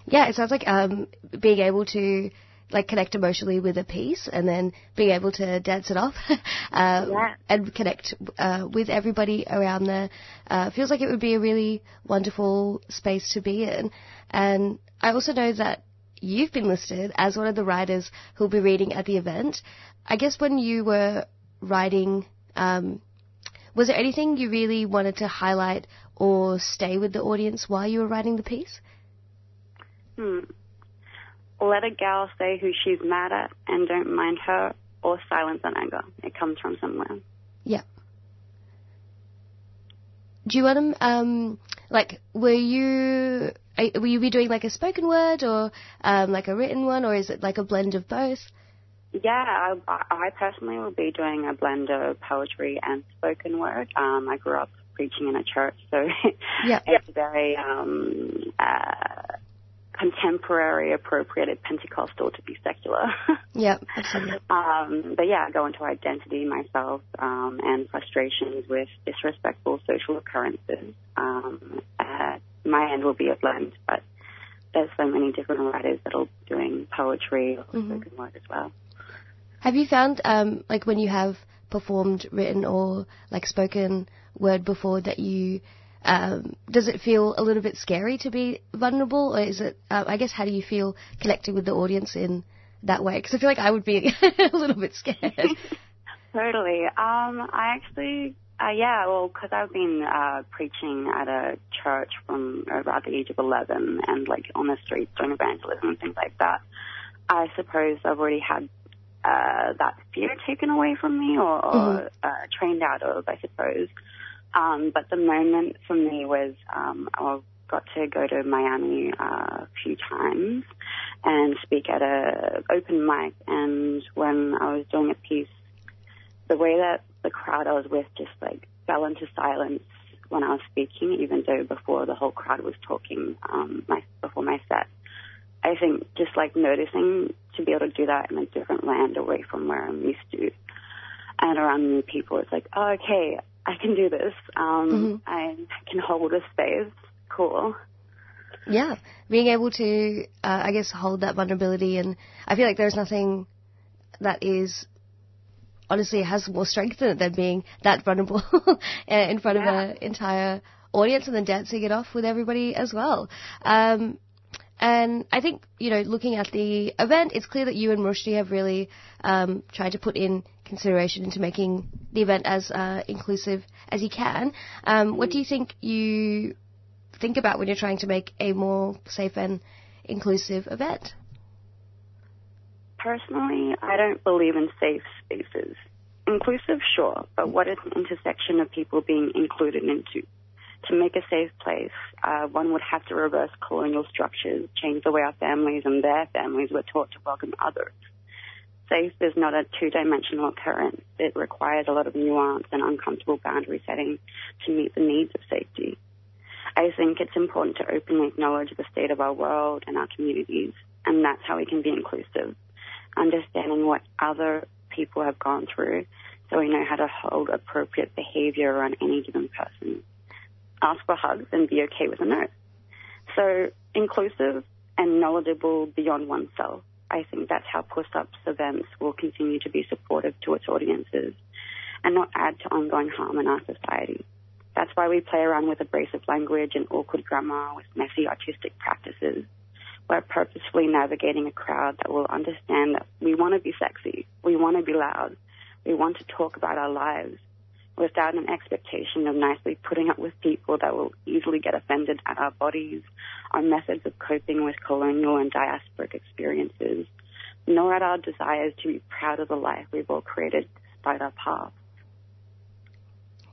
Yeah, it sounds like um, being able to like connect emotionally with a piece and then being able to dance it off um, and connect uh, with everybody around there uh, feels like it would be a really wonderful space to be in. And I also know that you've been listed as one of the writers who'll be reading at the event. I guess when you were writing, um, was there anything you really wanted to highlight or stay with the audience while you were writing the piece? Hmm. Let a gal say who she's mad at and don't mind her or silence on anger. It comes from somewhere. Yeah. Do you want to, um, like, were you, will you be doing like a spoken word or, um, like a written one or is it like a blend of both? yeah, I, I personally will be doing a blend of poetry and spoken word. Um, I grew up preaching in a church, so yeah. it's very um, uh, contemporary, appropriated Pentecostal to be secular. yeah, absolutely. Um, but yeah, I go into identity myself um, and frustrations with disrespectful social occurrences. Um, uh, my end will be a blend, but there's so many different writers that are doing poetry or Mhm. spoken word as well. Have you found, um, like when you have performed written or like spoken word before, that you um, does it feel a little bit scary to be vulnerable, or is it? Uh, I guess how do you feel connecting with the audience in that way? Because I feel like I would be a little bit scared. Totally. Um, I actually, uh, yeah, well, because I've been uh, preaching at a church from about the age of 11 and like on the streets doing evangelism and things like that. I suppose I've already had uh, that fear taken away from me or, or Mhm. uh, trained out of, I suppose. Um, but the moment for me was um, I got to go to Miami uh, a few times and speak at a open mic. And when I was doing a piece, the way that the crowd I was with just like fell into silence when I was speaking, even though before the whole crowd was talking um, my, before my set. I think just like noticing to be able to do that in a different land away from where I'm used to and around new people, it's like, oh, okay, I can do this. Um, I can hold a space. Cool. yeah, being able to, uh, I guess, hold that vulnerability, and I feel like there's nothing that is honestly has more strength in it than being that vulnerable in front of an entire audience and then dancing it off with everybody as well. Um, and I think, you know, looking at the event, it's clear that you and Rushdie have really um, tried to put in consideration into making the event as uh, inclusive as you can. Um, what do you think you think about when you're trying to make a more safe and inclusive event? Personally, I don't believe in safe spaces. Inclusive, sure, but what is an intersection of people being included into? To make a safe place, uh, one would have to reverse colonial structures, change the way our families and their families were taught to welcome others. Safe is not a two-dimensional occurrence. It requires a lot of nuance and uncomfortable boundary setting to meet the needs of safety. I think it's important to openly acknowledge the state of our world and our communities, and that's how we can be inclusive. Understanding what other people have gone through so we know how to hold appropriate behavior around any given person. Ask for hugs and be okay with a no. So inclusive and knowledgeable beyond oneself. I think that's how Puss Ups events will continue to be supportive to its audiences and not add to ongoing harm in our society. That's why we play around with abrasive language and awkward grammar with messy artistic practices. We're purposefully navigating a crowd that will understand that we want to be sexy, we want to be loud, we want to talk about our lives without an expectation of nicely putting up with people that will easily get offended at our bodies, our methods of coping with colonial and diasporic experiences, nor at our desires to be proud of the life we've all created despite our past.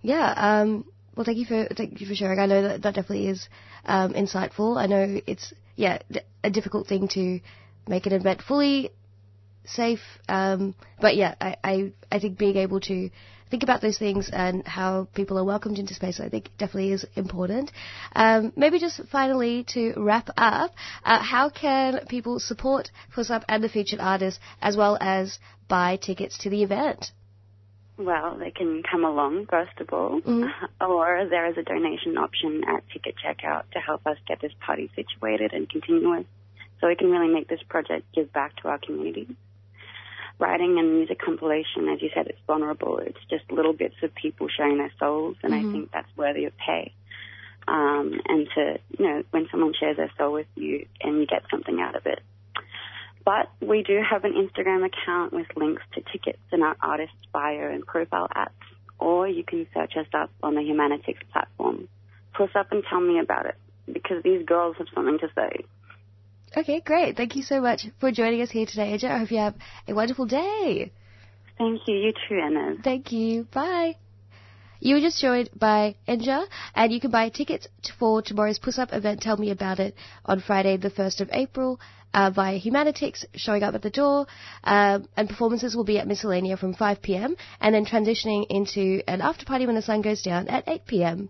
Yeah. Um, well, thank you for thank you for sharing. I know that that definitely is um, insightful. I know it's yeah a difficult thing to make an event fully safe, um, but yeah, I, I I think being able to think about those things and how people are welcomed into space, I think definitely is important. Um, maybe just finally to wrap up, uh, how can people support Puss Up and the featured artists as well as buy tickets to the event? Well, they can come along, first of all, or there is a donation option at ticket checkout to help us get this party situated and continuous so we can really make this project give back to our community. Writing and music compilation, as you said, it's vulnerable. It's just little bits of people sharing their souls, and Mhm. I think that's worthy of pay. Um, and to, you know, when someone shares their soul with you and you get something out of it. But we do have an Instagram account with links to tickets and our artist bio and profile apps, or you can search us up on the Humanitix platform. Puss up and tell me about it, because these girls have something to say. Okay, great. Thank you so much for joining us here today, Aja. I hope you have a wonderful day. Thank you. You too, Anna. Thank you. Bye. You were just joined by Enja, and you can buy tickets for tomorrow's Puss Up event. Tell me about it on Friday, the 1st of April uh, via Humanitix, showing up at the door, uh, and performances will be at Miscellanea from 5 p.m. and then transitioning into an after party when the sun goes down at 8 p.m.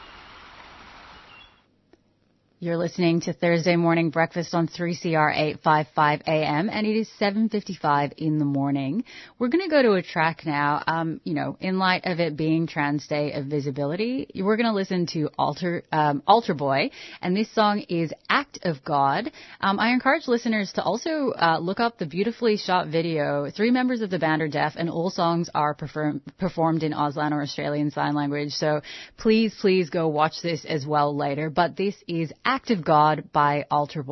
You're listening to Thursday Morning Breakfast on 3CR 855 AM and it is 7.55 in the morning. We're going to go to a track now, um, you know, in light of it being Trans Day of Visibility, we're going to listen to Alter, um, Alter Boy and this song is Act of God. Um, I encourage listeners to also uh, look up the beautifully shot video. Three members of the band are deaf and all songs are perform- performed in Auslan or Australian Sign Language. So please, please go watch this as well later. But this is Act of God by Alter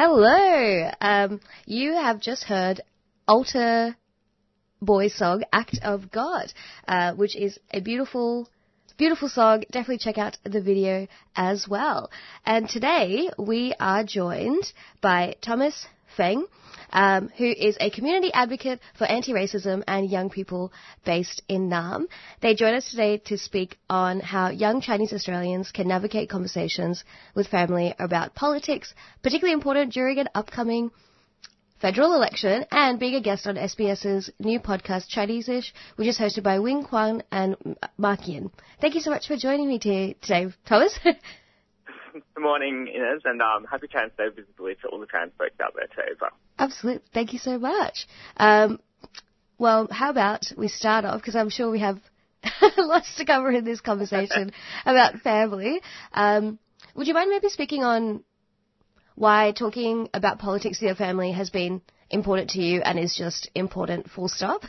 Hello. Um, you have just heard Alter Boy song "Act of God," uh, which is a beautiful, beautiful song. Definitely check out the video as well. And today we are joined by Thomas Feng, um, who is a community advocate for anti-racism and young people based in Naarm. They join us today to speak on how young Chinese Australians can navigate conversations with family about politics, particularly important during an upcoming federal election, and being a guest on SBS's new podcast, Chinese-ish, which is hosted by Wing Kuang and Mark Yin. Thank you so much for joining me today, Thomas. Good morning, Inez, and um, happy Trans Day visibly to all the trans folks out there today as well. Absolutely. Thank you so much. Um, well, how about we start off, because I'm sure we have lots to cover in this conversation about family. Um, would you mind maybe speaking on why talking about politics with your family has been important to you and is just important full stop?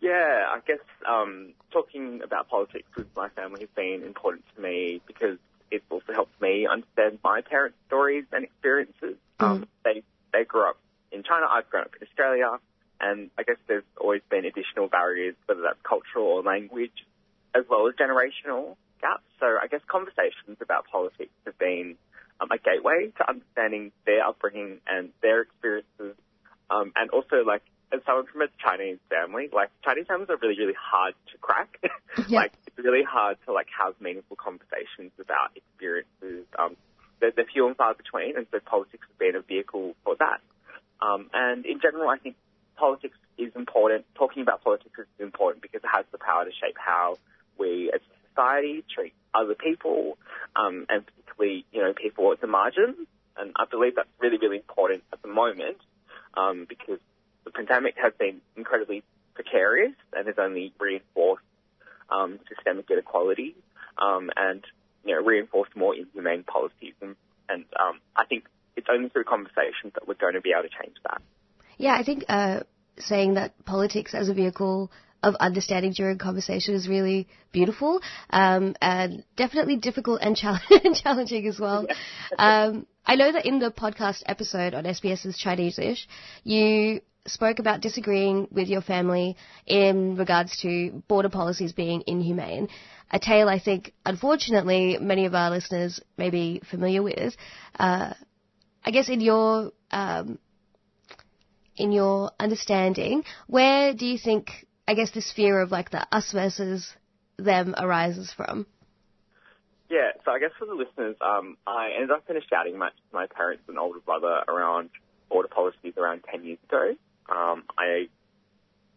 Yeah, I guess um, talking about politics with my family has been important to me because it's also helped me understand my parents' stories and experiences. Um, they they grew up in China. I've grown up in Australia, and I guess there's always been additional barriers, whether that's cultural or language, as well as generational gaps. So I guess conversations about politics have been um, a gateway to understanding their upbringing and their experiences, um, and also like as someone from a Chinese family, like Chinese families are really, really hard to crack. like it's really hard to like have meaningful conversations about experiences. Um, they're, they're few and far between, and so politics has been a vehicle for that. Um, and in general, I think politics is important. Talking about politics is important because it has the power to shape how we as a society treat other people, um, and particularly, you know, people at the margins. And I believe that's really, really important at the moment um, because pandemic has been incredibly precarious and has only reinforced um, systemic inequality um, and you know reinforced more inhumane policies. And, and um, I think it's only through conversations that we're going to be able to change that. Yeah, I think uh, saying that politics as a vehicle of understanding during conversation is really beautiful um, and definitely difficult and challenging as well. Um, I know that in the podcast episode on SBS's Chinese-ish, you spoke about disagreeing with your family in regards to border policies being inhumane. A tale I think, unfortunately, many of our listeners may be familiar with. Uh, I guess in your um, in your understanding, where do you think, I guess, this fear of like the us versus them arises from? Yeah, so I guess for the listeners, um, I ended up in a shouting with my parents and older brother around border policies around 10 years ago. Um, I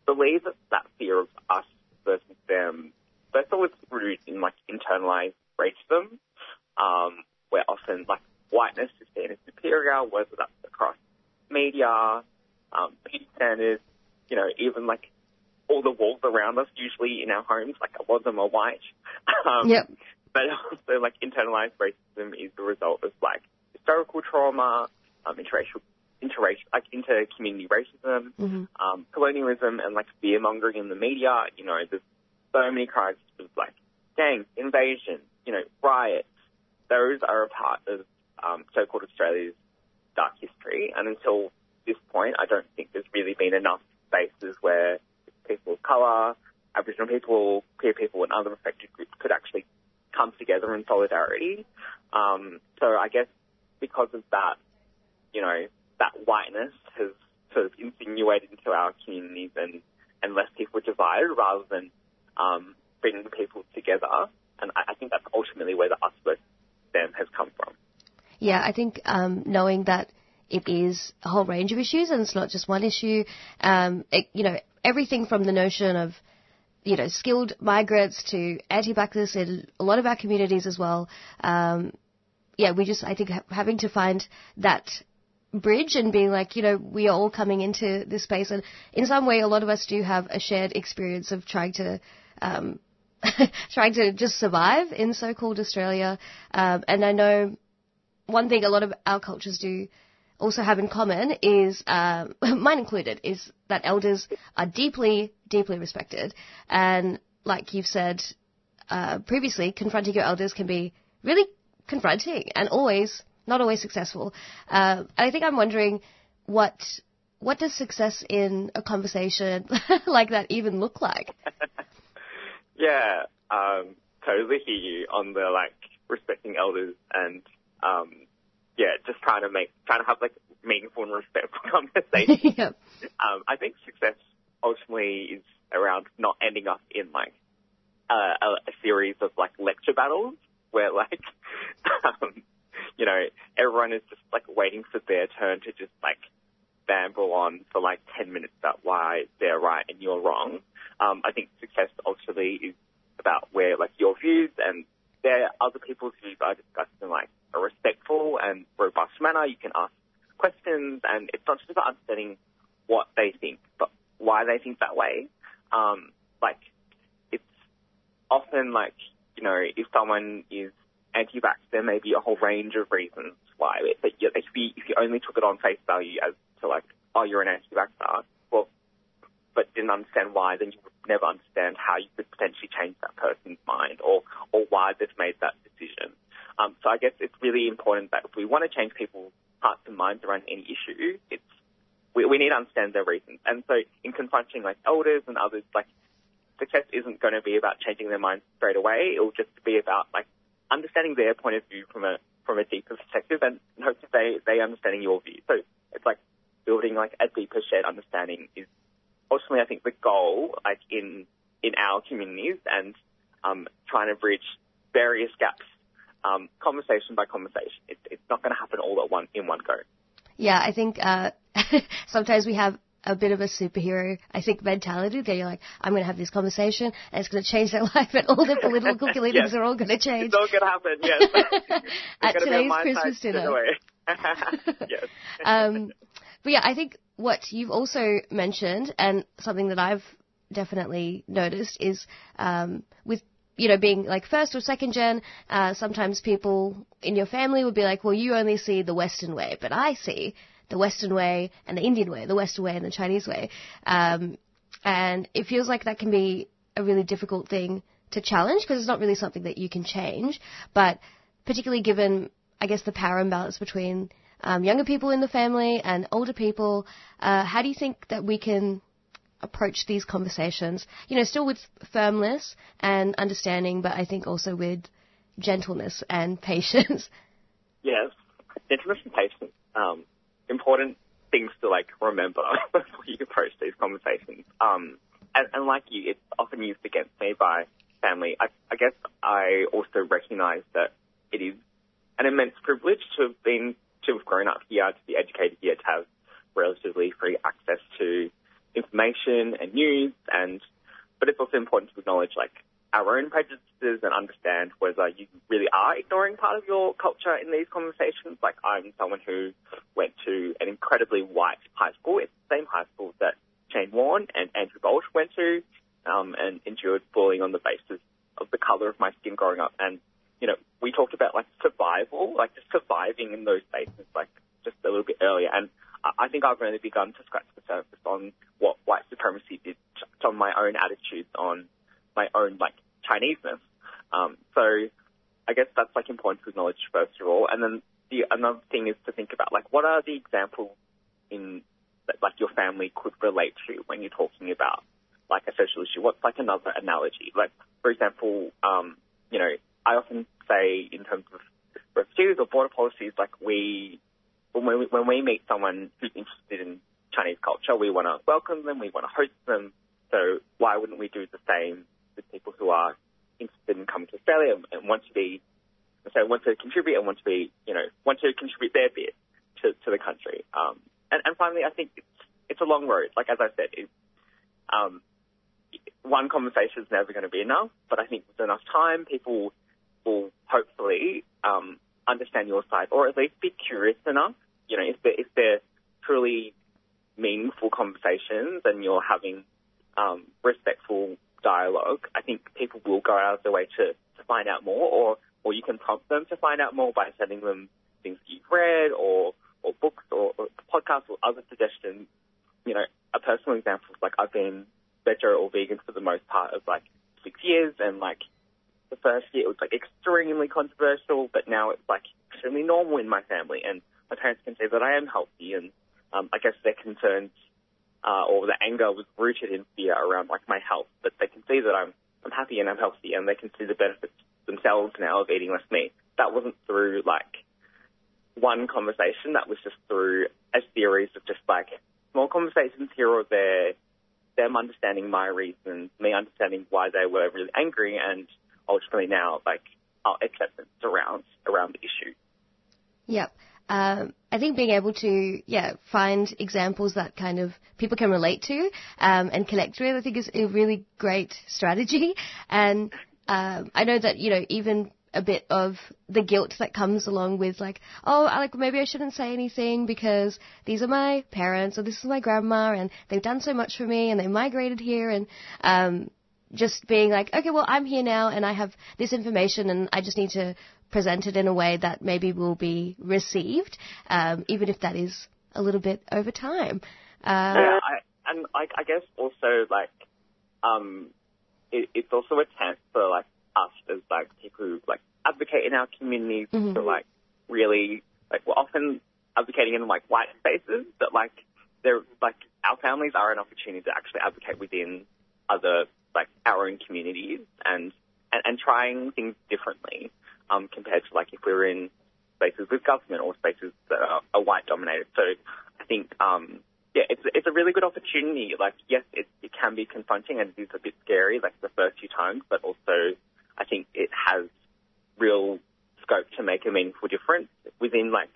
believe that that fear of us versus them, first of all, it's rooted in like internalized racism, um, where often like whiteness is seen as superior, whether that's across media, um, beauty standards, you know, even like all the walls around us, usually in our homes, like a lot of them are white. Um, yep. But also like internalized racism is the result of like historical trauma, um, interracial interracial, like inter-community racism, Mm-hmm. um, colonialism, and like fear mongering in the media. You know, there's so many crimes of like gangs, invasion, you know, riots. Those are a part of um, so-called Australia's dark history, and until this point, I don't think there's really been enough spaces where people of colour, Aboriginal people, queer people, and other affected groups could actually come together in solidarity. Um, so I guess because of that, you know, that whiteness has sort of insinuated into our communities and, and left people divided rather than um, bringing people together. And I, I think that's ultimately where the us versus them has come from. Yeah, I think um, knowing that it is a whole range of issues and it's not just one issue. Um, it, you know, everything from the notion of you know skilled migrants to anti-blackness in a lot of our communities as well. Um, yeah, we just I think ha- having to find that bridge and being like, you know, we are all coming into this space, and in some way, a lot of us do have a shared experience of trying to. Um, trying to just survive in so-called Australia, um, and I know one thing a lot of our cultures do also have in common is, um, mine included, is that elders are deeply, deeply respected. And like you've said uh, previously, confronting your elders can be really confronting and always not always successful. Uh, and I think I'm wondering what what does success in a conversation like that even look like? Yeah, um, totally hear you on the like respecting elders and um, yeah, just trying to make trying to have like meaningful and respectful conversations. Um, I think success ultimately is around not ending up in like a, a, a series of like lecture battles where like um, you know everyone is just like waiting for their turn to just like babble on for like ten minutes about why they're right and you're wrong. Um, I think success ultimately is about where like your views and their other people's views are discussed in like a respectful and robust manner. You can ask questions and it's not just about understanding what they think, but why they think that way. Um, like it's often like, you know, if someone is anti-vax, there may be a whole range of reasons why. But if you, if you only took it on face value as to like, oh, you're an anti-vaxxer, well, but didn't understand why, then you would never understand how you could potentially change that person's mind or, or why they've made that decision. Um, so I guess it's really important that if we want to change people's hearts and minds around any issue, it's we, we need to understand their reasons. And so in confronting like elders and others, like success isn't going to be about changing their minds straight away. It will just be about like understanding their point of view from a from a deeper perspective and hopefully they they understanding your view. So it's like building like a deeper shared understanding is ultimately I think the goal like in in our communities and um, trying to bridge various gaps um, conversation by conversation. It, it's not going to happen all at one in one go. Yeah, I think uh, sometimes we have a bit of a superhero, I think, mentality that you're like, I'm going to have this conversation and it's going to change their life and all their political calculations Yes. are all going to change. It's all going to happen. Yes. At It's gonna be a today's Christmas dinner. yes. um, but yeah, I think what you've also mentioned and something that I've definitely noticed is um, with you know being like first or second gen. Uh, sometimes people in your family would be like, "Well, you only see the Western way, but I see the Western way and the Indian way, the Western way and the Chinese way." Um, and it feels like that can be a really difficult thing to challenge because it's not really something that you can change. But particularly given, I guess, the power imbalance between um, younger people in the family and older people, uh, how do you think that we can approach these conversations? You know, still with firmness and understanding, but I think also with gentleness and patience. Yes. Gentleness and patience. Um, important things to like remember before you approach these conversations. Um, and, and like you, it's often used against me by family. I, I guess I also recognise that it is an immense privilege to have been to have grown up here, to be educated here, to have relatively free access to information and news, and but it's also important to acknowledge like our own prejudices and understand whether you really are ignoring part of your culture in these conversations. Like I'm someone who went to an incredibly white high school. It's the same high school that Shane Warne and Andrew Bolt went to, um, and endured bullying on the basis of the colour of my skin growing up. And you know, we talked about like survival, like just surviving in those spaces, like just a little bit earlier. And I I think I've only begun to scratch the surface on what white supremacy did to on my own attitudes on my own like Chineseness. Um, so I guess that's like important to acknowledge first of all. And then the another thing is to think about like what are the examples in that like your family could relate to when you're talking about like a social issue. What's like another analogy? Like for example, um, you know, I often say in terms of refugees or border policies, like we when we when we meet someone who's interested in Chinese culture, we want to welcome them, we want to host them. So why wouldn't we do the same with people who are interested in coming to Australia and, and want to be, so want to contribute and want to be, you know, want to contribute their bit to, to the country. Um, and, and finally, I think it's, it's a long road. Like as I said, it, um, one conversation is never going to be enough, but I think with enough time, people will hopefully um, understand your side, or at least be curious enough. You know, if they're, if they're truly meaningful conversations and you're having um, respectful dialogue, I think people will go out of their way to, to find out more, or or you can prompt them to find out more by sending them things that you've read, or or books, or, or podcasts, or other suggestions. You know, a personal example is like I've been vegetarian or vegan for the most part of like six years, and like the first year it was like extremely controversial, but now it's like extremely normal in my family, and my parents can see that I am healthy, and um, I guess their concerns uh, or the anger was rooted in fear around like my health, but they can see that I'm I'm happy and I'm healthy, and they can see the benefits themselves now of eating less meat. That wasn't through like one conversation. That was just through a series of just like small conversations here or there, them understanding my reasons, me understanding why they were really angry, and ultimately now like our acceptance around around the issue. Yep. Um, I think being able to, yeah, find examples that kind of people can relate to um, and connect with, I think is a really great strategy. And um, I know that you know even a bit of the guilt that comes along with like, oh, like maybe I shouldn't say anything because these are my parents or this is my grandma and they've done so much for me and they migrated here and um, just being like, okay, well I'm here now and I have this information and I just need to present it in a way that maybe will be received, um, even if that is a little bit over time. Uh, yeah, I, and like I guess also like um, it, it's also a chance for like us as like people who like advocate in our communities Mm-hmm. to like really like we're often advocating in like white spaces, but like they're like our families are an opportunity to actually advocate within other like our own communities and and, and trying things differently um, compared to like if we were in spaces with government or spaces that are, are white dominated. So I think um, yeah, it's it's a really good opportunity. Like yes, it it can be confronting and it is a bit scary like the first few times, but also I think it has real scope to make a meaningful difference within like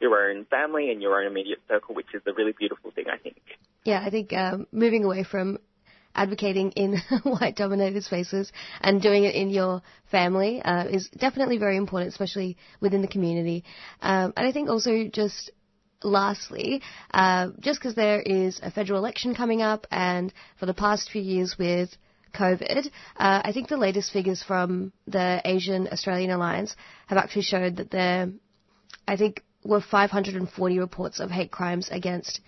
your own family and your own immediate circle, which is a really beautiful thing, I think. yeah, I think um, moving away from advocating in white dominated spaces and doing it in your family uh, is definitely very important, especially within the community. Um, and I think also just lastly, uh, just because there is a federal election coming up and for the past few years with COVID, uh, I think the latest figures from the Asian Australian Alliance have actually showed that there, I think, were 540 reports of hate crimes against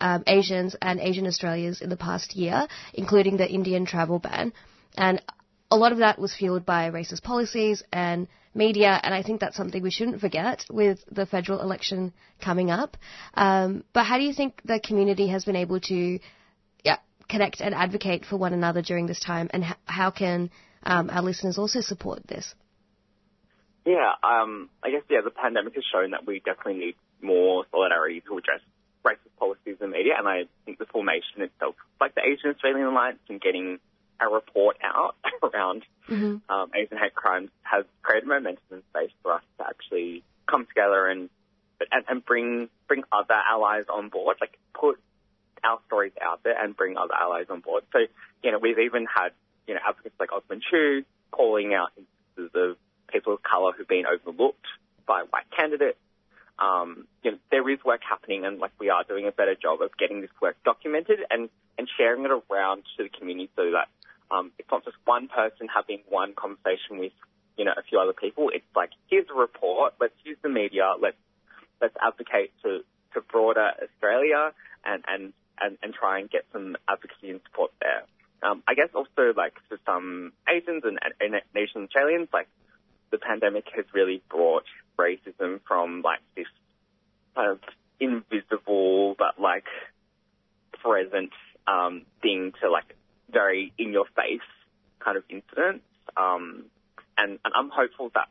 um, Asians and Asian Australians in the past year, including the Indian travel ban. And a lot of that was fueled by racist policies and media, and I think that's something we shouldn't forget with the federal election coming up. Um, but how do you think the community has been able to yeah, connect and advocate for one another during this time, and h- how can um, our listeners also support this? Yeah, um, I guess yeah, the pandemic has shown that we definitely need more solidarity to address racist policies in the media, and I think the formation itself, like the Asian Australian Alliance, and getting a report out around um, Asian hate crimes has created momentum and space for us to actually come together and and, and bring bring other allies on board, like put our stories out there and bring other allies on board. So, you know, we've even had, you know, advocates like Osmond Chiu calling out instances of people of colour who've been overlooked by white candidates. Um, you know, there is work happening and like we are doing a better job of getting this work documented and, and sharing it around to the community so that um, it's not just one person having one conversation with, you know, a few other people. It's like, here's a report, let's use the media, let's, let's advocate to, to broader Australia and, and, and, and try and get some advocacy and support there. Um, I guess also like for some Asians and, and, Asian Australians, like the pandemic has really brought racism from like this kind of invisible but like present um, thing to like very in your face kind of incidents. Um, and, and I'm hopeful that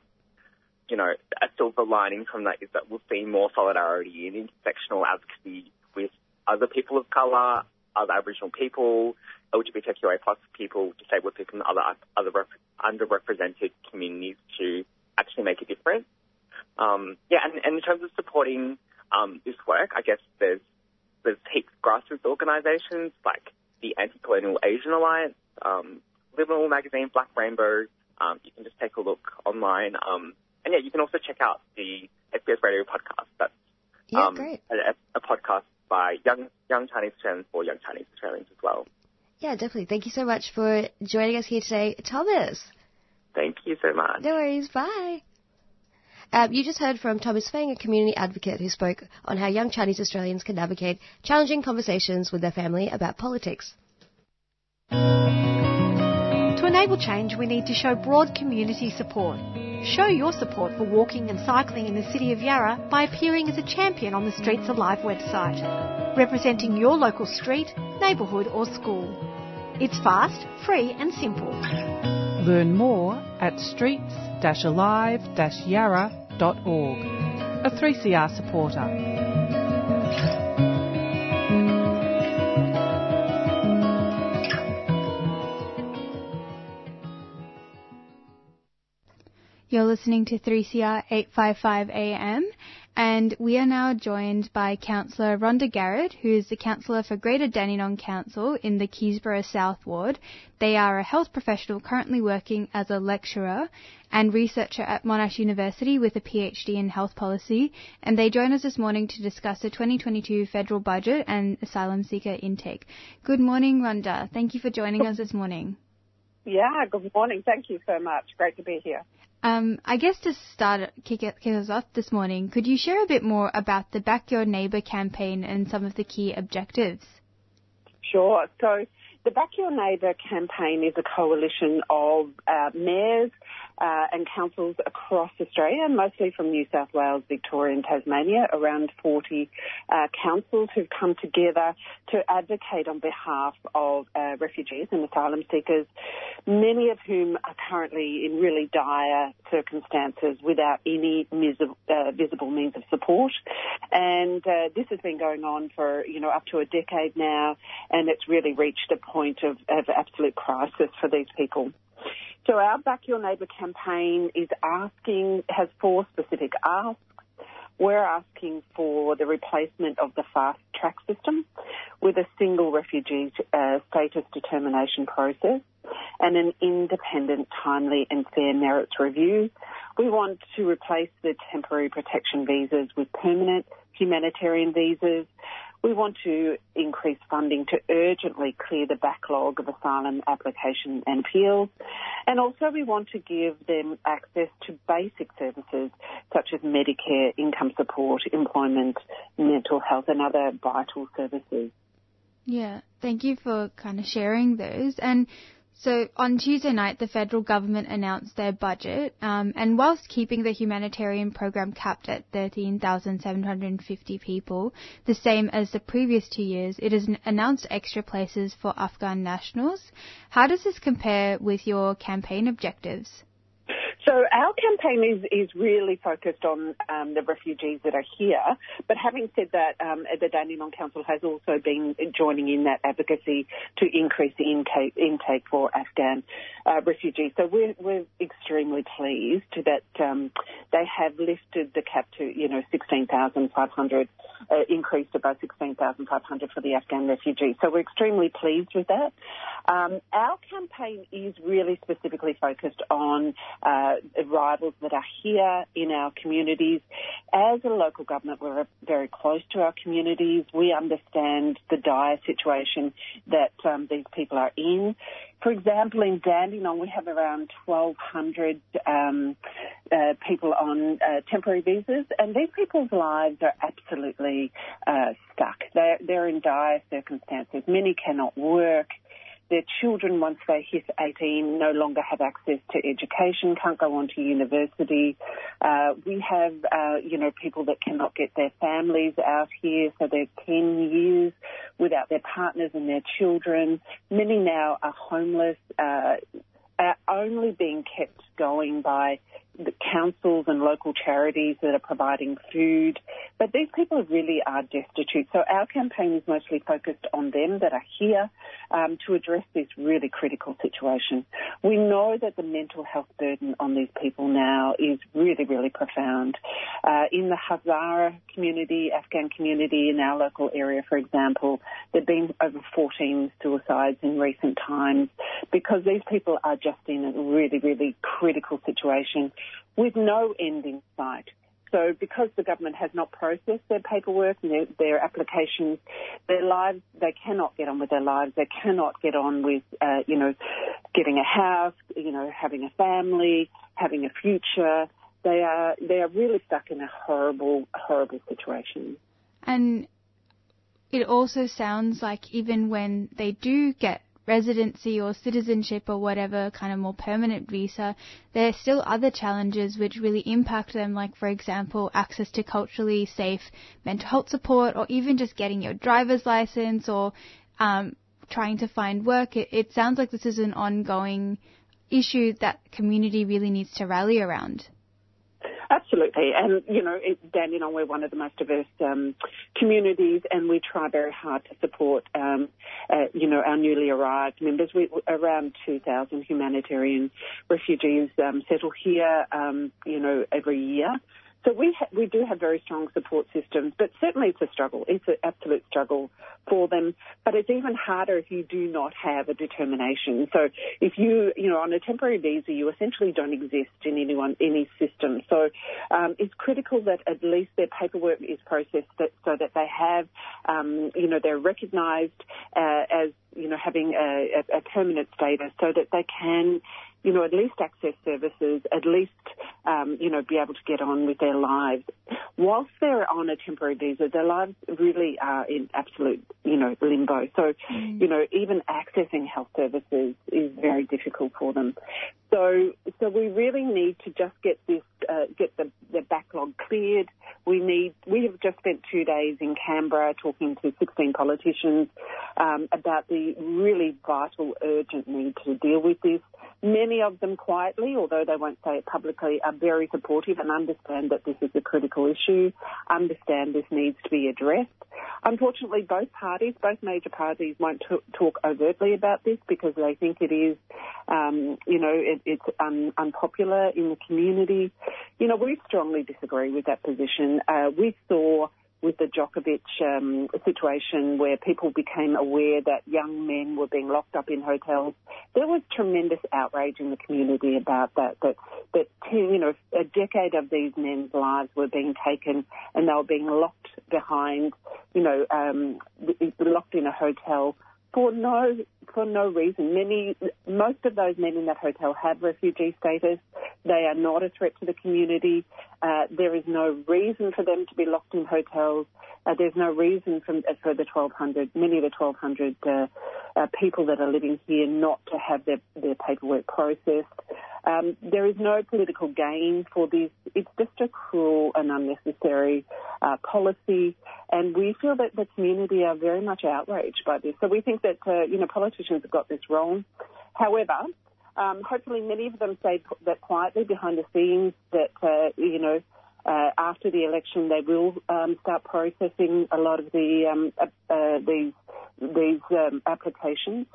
you know a silver lining from that is that we'll see more solidarity and intersectional advocacy with other people of colour, other Aboriginal people, LGBTQA plus people, disabled people, and other other rep- underrepresented communities to actually make a difference. Um, yeah, and, and in terms of supporting um, this work, I guess there's there's heaps of grassroots organisations like the Anti-Colonial Asian Alliance, um, Liberal Magazine, Black Rainbow. Um, you can just take a look online. Um, and yeah, you can also check out the SBS Radio podcast. That's Yeah, um, great. A, a podcast by young young Chinese Australians for young Chinese Australians as well. Yeah, definitely. Thank you so much for joining us here today, Thomas. Thank you so much. No worries. Bye. Um, you just heard from Thomas Fang, a community advocate who spoke on how young Chinese Australians can navigate challenging conversations with their family about politics. Enable change, we need to show broad community support. Show your support for walking and cycling in the City of Yarra by appearing as a champion on the Streets Alive website, representing your local street, neighbourhood or school. It's fast, free and simple. Learn more at streets-alive-yarra.org. A 3CR supporter. You're listening to 3CR 855 AM, and we are now joined by Councillor Rhonda Garad, who is the Councillor for Greater Dandenong Council in the Keysborough South Ward. They are a health professional currently working as a lecturer and researcher at Monash University with a PhD in health policy, and they join us this morning to discuss the 2022 federal budget and asylum seeker intake. Good morning, Rhonda. Thank you for joining us this morning. Yeah, good morning. Thank you so much. Great to be here. Um, I guess to start kick, it, kick us off this morning, could you share a bit more about the Back Your Neighbour campaign and some of the key objectives? Sure. So the Back Your Neighbour campaign is a coalition of uh, mayors uh, and councils across Australia, mostly from New South Wales, Victoria and Tasmania, around 40 uh, councils who've come together to advocate on behalf of uh, refugees and asylum seekers, many of whom are currently in really dire circumstances without any mis- uh, visible means of support. And uh, this has been going on for, you know, up to a decade now, and it's really reached a point of, of absolute crisis for these people. So our Back Your Neighbour campaign is asking, has four specific asks. We're asking for the replacement of the fast track system with a single refugee uh, status determination process and an independent, timely and fair merits review. We want to replace the temporary protection visas with permanent humanitarian visas. We want to increase funding to urgently clear the backlog of asylum application and appeals. And also we want to give them access to basic services such as Medicare, income support, employment, mental health and other vital services. Yeah, thank you for kind of sharing those. And so on Tuesday night, the federal government announced their budget, um, and whilst keeping the humanitarian program capped at 13,750 people, the same as the previous two years, it has announced extra places for Afghan nationals. How does this compare with your campaign objectives? So our campaign is, is really focused on um, the refugees that are here. But having said that, um, the Dandenong Council has also been joining in that advocacy to increase the intake, intake for Afghan uh, refugees. So we're, we're extremely pleased that um, they have lifted the cap to, you know, 16,500, uh, increased above 16,500 for the Afghan refugees. So we're extremely pleased with that. Um, our campaign is really specifically focused on uh, arrivals that are here in our communities. As a local government, we're very close to our communities. We understand the dire situation that um, these people are in. For example, in Dandenong, we have around 1,200 um, uh, people on uh, temporary visas, and these people's lives are absolutely uh, stuck. They're, they're in dire circumstances. Many cannot work. Their children, once they hit 18, no longer have access to education, can't go on to university. Uh, we have, uh, you know, people that cannot get their families out here, so they're 10 years without their partners and their children. Many now are homeless, uh, are only being kept going by the councils and local charities that are providing food. But these people really are destitute. So our campaign is mostly focused on them that are here um, to address this really critical situation. We know that the mental health burden on these people now is really, really profound. Uh, in the Hazara community, Afghan community in our local area, for example, there have been over 14 suicides in recent times because these people are just in a really, really critical situation with no end in sight. So because the government has not processed their paperwork and their, their, applications, their lives, they cannot get on with their lives. They cannot get on with, uh, you know, getting a house, you know, having a family, having a future. They are, they are really stuck in a horrible, horrible situation. And it also sounds like even when they do get residency or citizenship or whatever kind of more permanent visa, there are still other challenges which really impact them, like, for example, access to culturally safe mental health support or even just getting your driver's license or um, trying to find work. It, it sounds like this is an ongoing issue that community really needs to rally around. Absolutely, and you know, it, Dandenong, we're one of the most diverse um, communities, and we try very hard to support, um, uh, you know, our newly arrived members. We around 2,000 humanitarian refugees um, settle here, um, you know, every year. So we ha- we do have very strong support systems, but certainly it's a struggle. It's an absolute struggle for them. But it's even harder if you do not have a determination. So if you you know on a temporary visa, you essentially don't exist in anyone any system. So um, it's critical that at least their paperwork is processed that, so that they have um, you know they're recognised uh, as you know having a, a, a permanent status, so that they can you know, at least access services, at least, um, you know, be able to get on with their lives. Whilst they're on a temporary visa, their lives really are in absolute, you know, limbo. So, mm. you know, even accessing health services is very difficult for them. So, so we really need to just get this, uh, get the, the backlog cleared. We need, we have just spent two days in Canberra talking to 16 politicians um, about the really vital, urgent need to deal with this. Many of them quietly, although they won't say it publicly, are very supportive and understand that this is a critical issue, understand this needs to be addressed. Unfortunately, both parties, both major parties, won't t- talk overtly about this because they think it is, um, you know, it, it's un- unpopular in the community. You know, we strongly disagree with that position. Uh, we saw with the Djokovic um, situation where people became aware that young men were being locked up in hotels. There was tremendous outrage in the community about that. That that you know a decade of these men's lives were being taken and they were being locked behind, you know, um, locked in a hotel for no for no reason. Many, most of those men in that hotel have refugee status. They are not a threat to the community. Uh, there is no reason for them to be locked in hotels. Uh, there's no reason for, uh, for the 1,200, many of the 1,200 uh, uh, people that are living here not to have their, their paperwork processed. Um, there is no political gain for this. It's just a cruel and unnecessary uh, policy, and we feel that the community are very much outraged by this. So we think that uh, you know politicians have got this wrong. However, um, hopefully many of them say that quietly behind the scenes that uh, you know. Uh, after the election, they will um, start processing a lot of the um, uh, these these um, applications.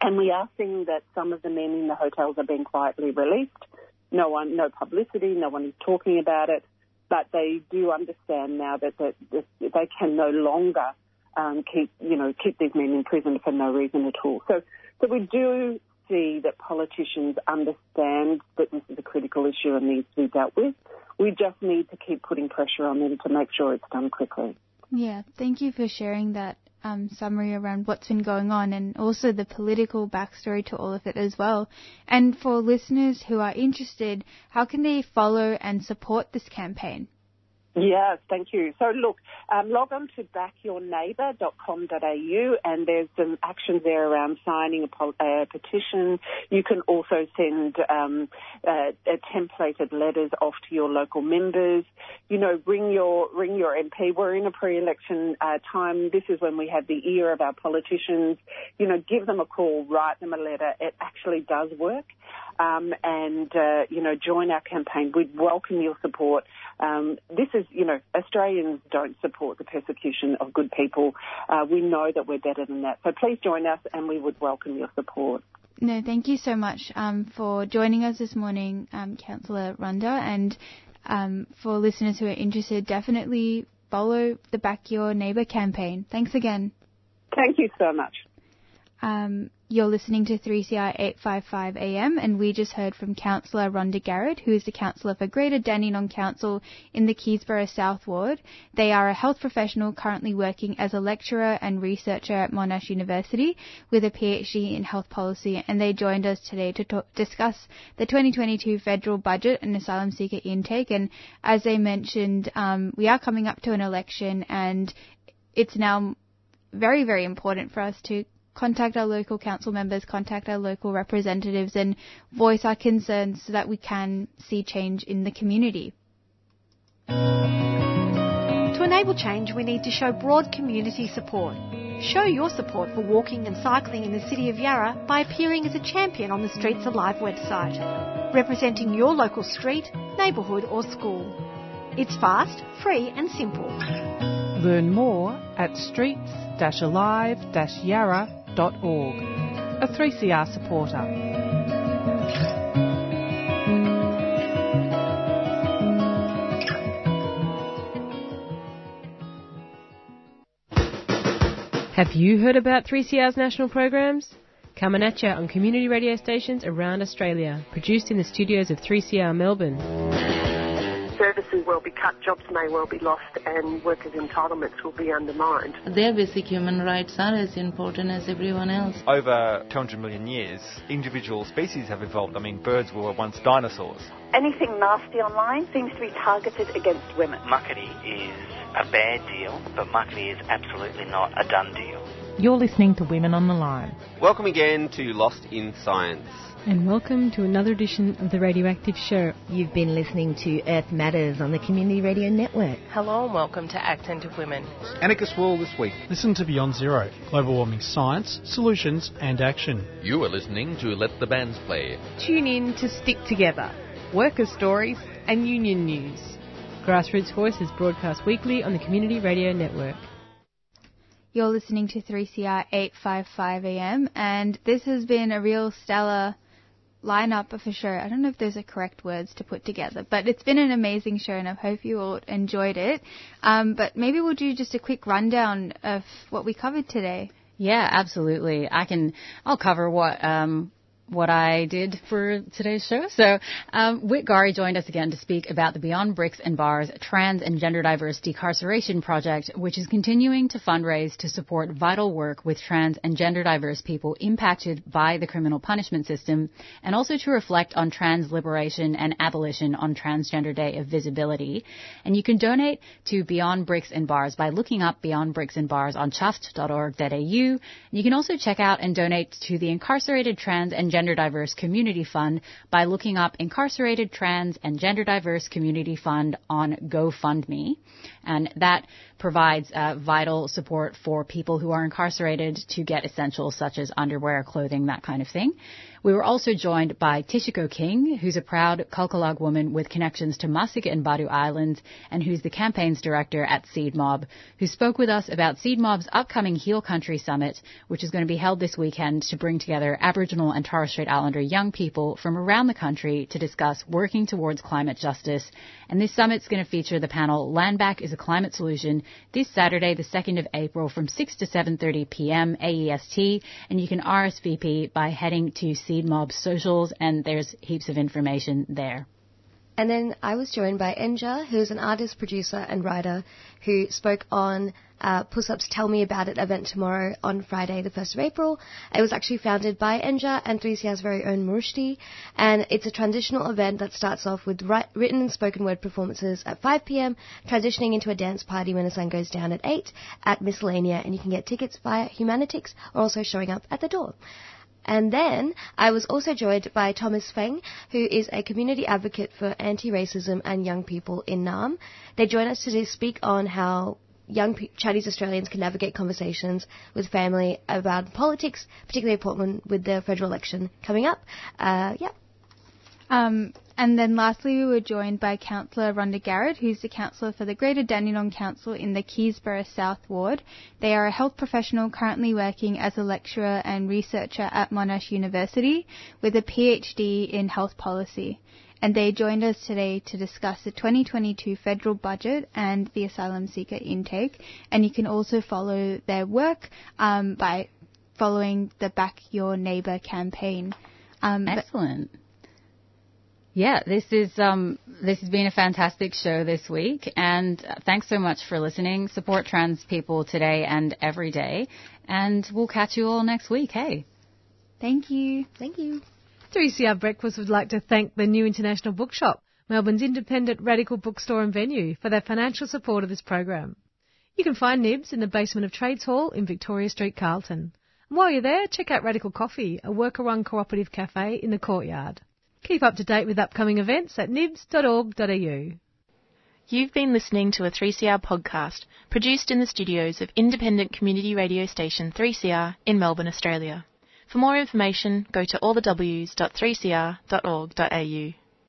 And we are seeing that some of the men in the hotels are being quietly released. No one, no publicity, no one is talking about it, but they do understand now that, that, that they can no longer um, keep, you know, keep these men in prison for no reason at all. So, so we do see that politicians understand that this is a critical issue and needs to be dealt with. We just need to keep putting pressure on them to make sure it's done quickly. Yeah, thank you for sharing that um, summary around what's been going on and also the political backstory to all of it as well. And for listeners who are interested, how can they follow and support this campaign? Yes, thank you. So look, um, log on to backyourneighbour.com.au and there's some actions there around signing a, a petition. You can also send um, uh, templated letters off to your local members. You know, ring your ring your MP. We're in a pre-election uh, time. This is when we have the ear of our politicians. You know, give them a call, write them a letter. It actually does work. Um, and uh, you know, join our campaign. We'd welcome your support. Um, this is, you know, Australians don't support the persecution of good people. Uh, we know that we're better than that. So please join us and we would welcome your support. No, thank you so much um, for joining us this morning, um, Councillor Rhonda. And um, for listeners who are interested, definitely follow the Back Your Neighbour campaign. Thanks again. Thank you so much. You're listening to 3CR 855 AM, and we just heard from Councillor Rhonda Garad, who is the councillor for Greater Dandenong Council in the Keysborough South Ward. They are a health professional currently working as a lecturer and researcher at Monash University with a PhD in health policy, and they joined us today to talk, discuss the 2022 federal budget and asylum seeker intake. And as they mentioned, um, we are coming up to an election, and it's now very, very important for us to contact our local council members, contact our local representatives, and voice our concerns so that we can see change in the community. To enable change, we need to show broad community support. Show your support for walking and cycling in the City of Yarra by appearing as a champion on the Streets Alive website, representing your local street, neighbourhood or school. It's fast, free and simple. Learn more at A 3CR supporter. Have you heard about 3CR's national programs? Coming at you on community radio stations around Australia, produced in the studios of 3CR Melbourne. Services will be cut, jobs may well be lost, and workers' entitlements will be undermined. Their basic human rights are as important as everyone else. Over 200 million years, individual species have evolved. I mean, birds were once dinosaurs. Anything nasty online seems to be targeted against women. Muckaty is a bad deal, but Muckaty is absolutely not a done deal. You're listening to Women on the Line. Welcome again to Lost in Science. And welcome to another edition of the Radioactive Show. You've been listening to Earth Matters on the Community Radio Network. Hello and welcome to Accent of Women. Anarchist World this week. Listen to Beyond Zero, global warming science, solutions and action. You are listening to Let the Bands Play. Tune in to Stick Together, worker stories and union news. Grassroots Voices broadcast weekly on the Community Radio Network. You're listening to 3CR 855 AM, and this has been a real stellar lineup of a show. I don't know if those are correct words to put together, but it's been an amazing show, and I hope you all enjoyed it. Um, but maybe we'll do just a quick rundown of what we covered today. Yeah, absolutely. I can. I'll cover what um, what I did for today's show. So, um, Whit Gari joined us again to speak about the Beyond Bricks and Bars Trans and Gender Diverse Decarceration Project, which is continuing to fundraise to support vital work with trans and gender diverse people impacted by the criminal punishment system, and also to reflect on trans liberation and abolition on Transgender Day of Visibility. And you can donate to Beyond Bricks and Bars by looking up Beyond Bricks and Bars on chuffed.org.au. You can also check out and donate to the Incarcerated Trans and Gender Diverse Community Fund by looking up Incarcerated Trans and Gender Diverse Community Fund on GoFundMe. And that provides uh, vital support for people who are incarcerated to get essentials such as underwear, clothing, that kind of thing. We were also joined by Tishiko King, who's a proud Kulkalgal woman with connections to Masig and Badu Islands, and who's the campaigns director at Seed Mob, who spoke with us about Seed Mob's upcoming Heal Country Summit, which is going to be held this weekend to bring together Aboriginal and Torres Strait Islander young people from around the country to discuss working towards climate justice. And this summit's going to feature the panel Land Back is a Climate Solution this Saturday, the 2nd of April from 6 to 7.30 p.m. AEST, and you can RSVP by heading to Seed Mob socials, and there's heaps of information there. And then I was joined by Enja, who's an artist, producer, and writer who spoke on uh, Puss Up's Tell Me About It event tomorrow on Friday, the 1st of April. It was actually founded by Enja and 3CR's very own Murushti, and it's a transitional event that starts off with ri- written and spoken word performances at 5 p.m., transitioning into a dance party when the sun goes down at 8 at Miscellanea, and you can get tickets via Humanitix or also showing up at the door. And then I was also joined by Thomas Feng, who is a community advocate for anti-racism and young people in Naarm. They join us to speak on how young Chinese Australians can navigate conversations with family about politics, particularly in Portland with the federal election coming up. Uh, yeah. Um, and then lastly, we were joined by Councillor Rhonda Garad, who's the councillor for the Greater Dandenong Council in the Keysborough South Ward. They are a health professional currently working as a lecturer and researcher at Monash University with a PhD in health policy. And they joined us today to discuss the 2022 federal budget and the asylum seeker intake. And you can also follow their work um, by following the Back Your Neighbour campaign. Um, but- Excellent. Yeah, this is um, this has been a fantastic show this week, and uh, thanks so much for listening. Support trans people today and every day, and we'll catch you all next week. Hey, thank you, thank you. 3CR Breakfast would like to thank the New International Bookshop, Melbourne's independent radical bookstore and venue, for their financial support of this program. You can find Nibs in the basement of Trades Hall in Victoria Street, Carlton. And While you're there, check out Radical Coffee, a worker-run cooperative cafe in the courtyard. Keep up to date with upcoming events at nibs.org.au. You've been listening to a 3CR podcast produced in the studios of independent community radio station 3CR in Melbourne, Australia. For more information, go to allthews.3cr.org.au.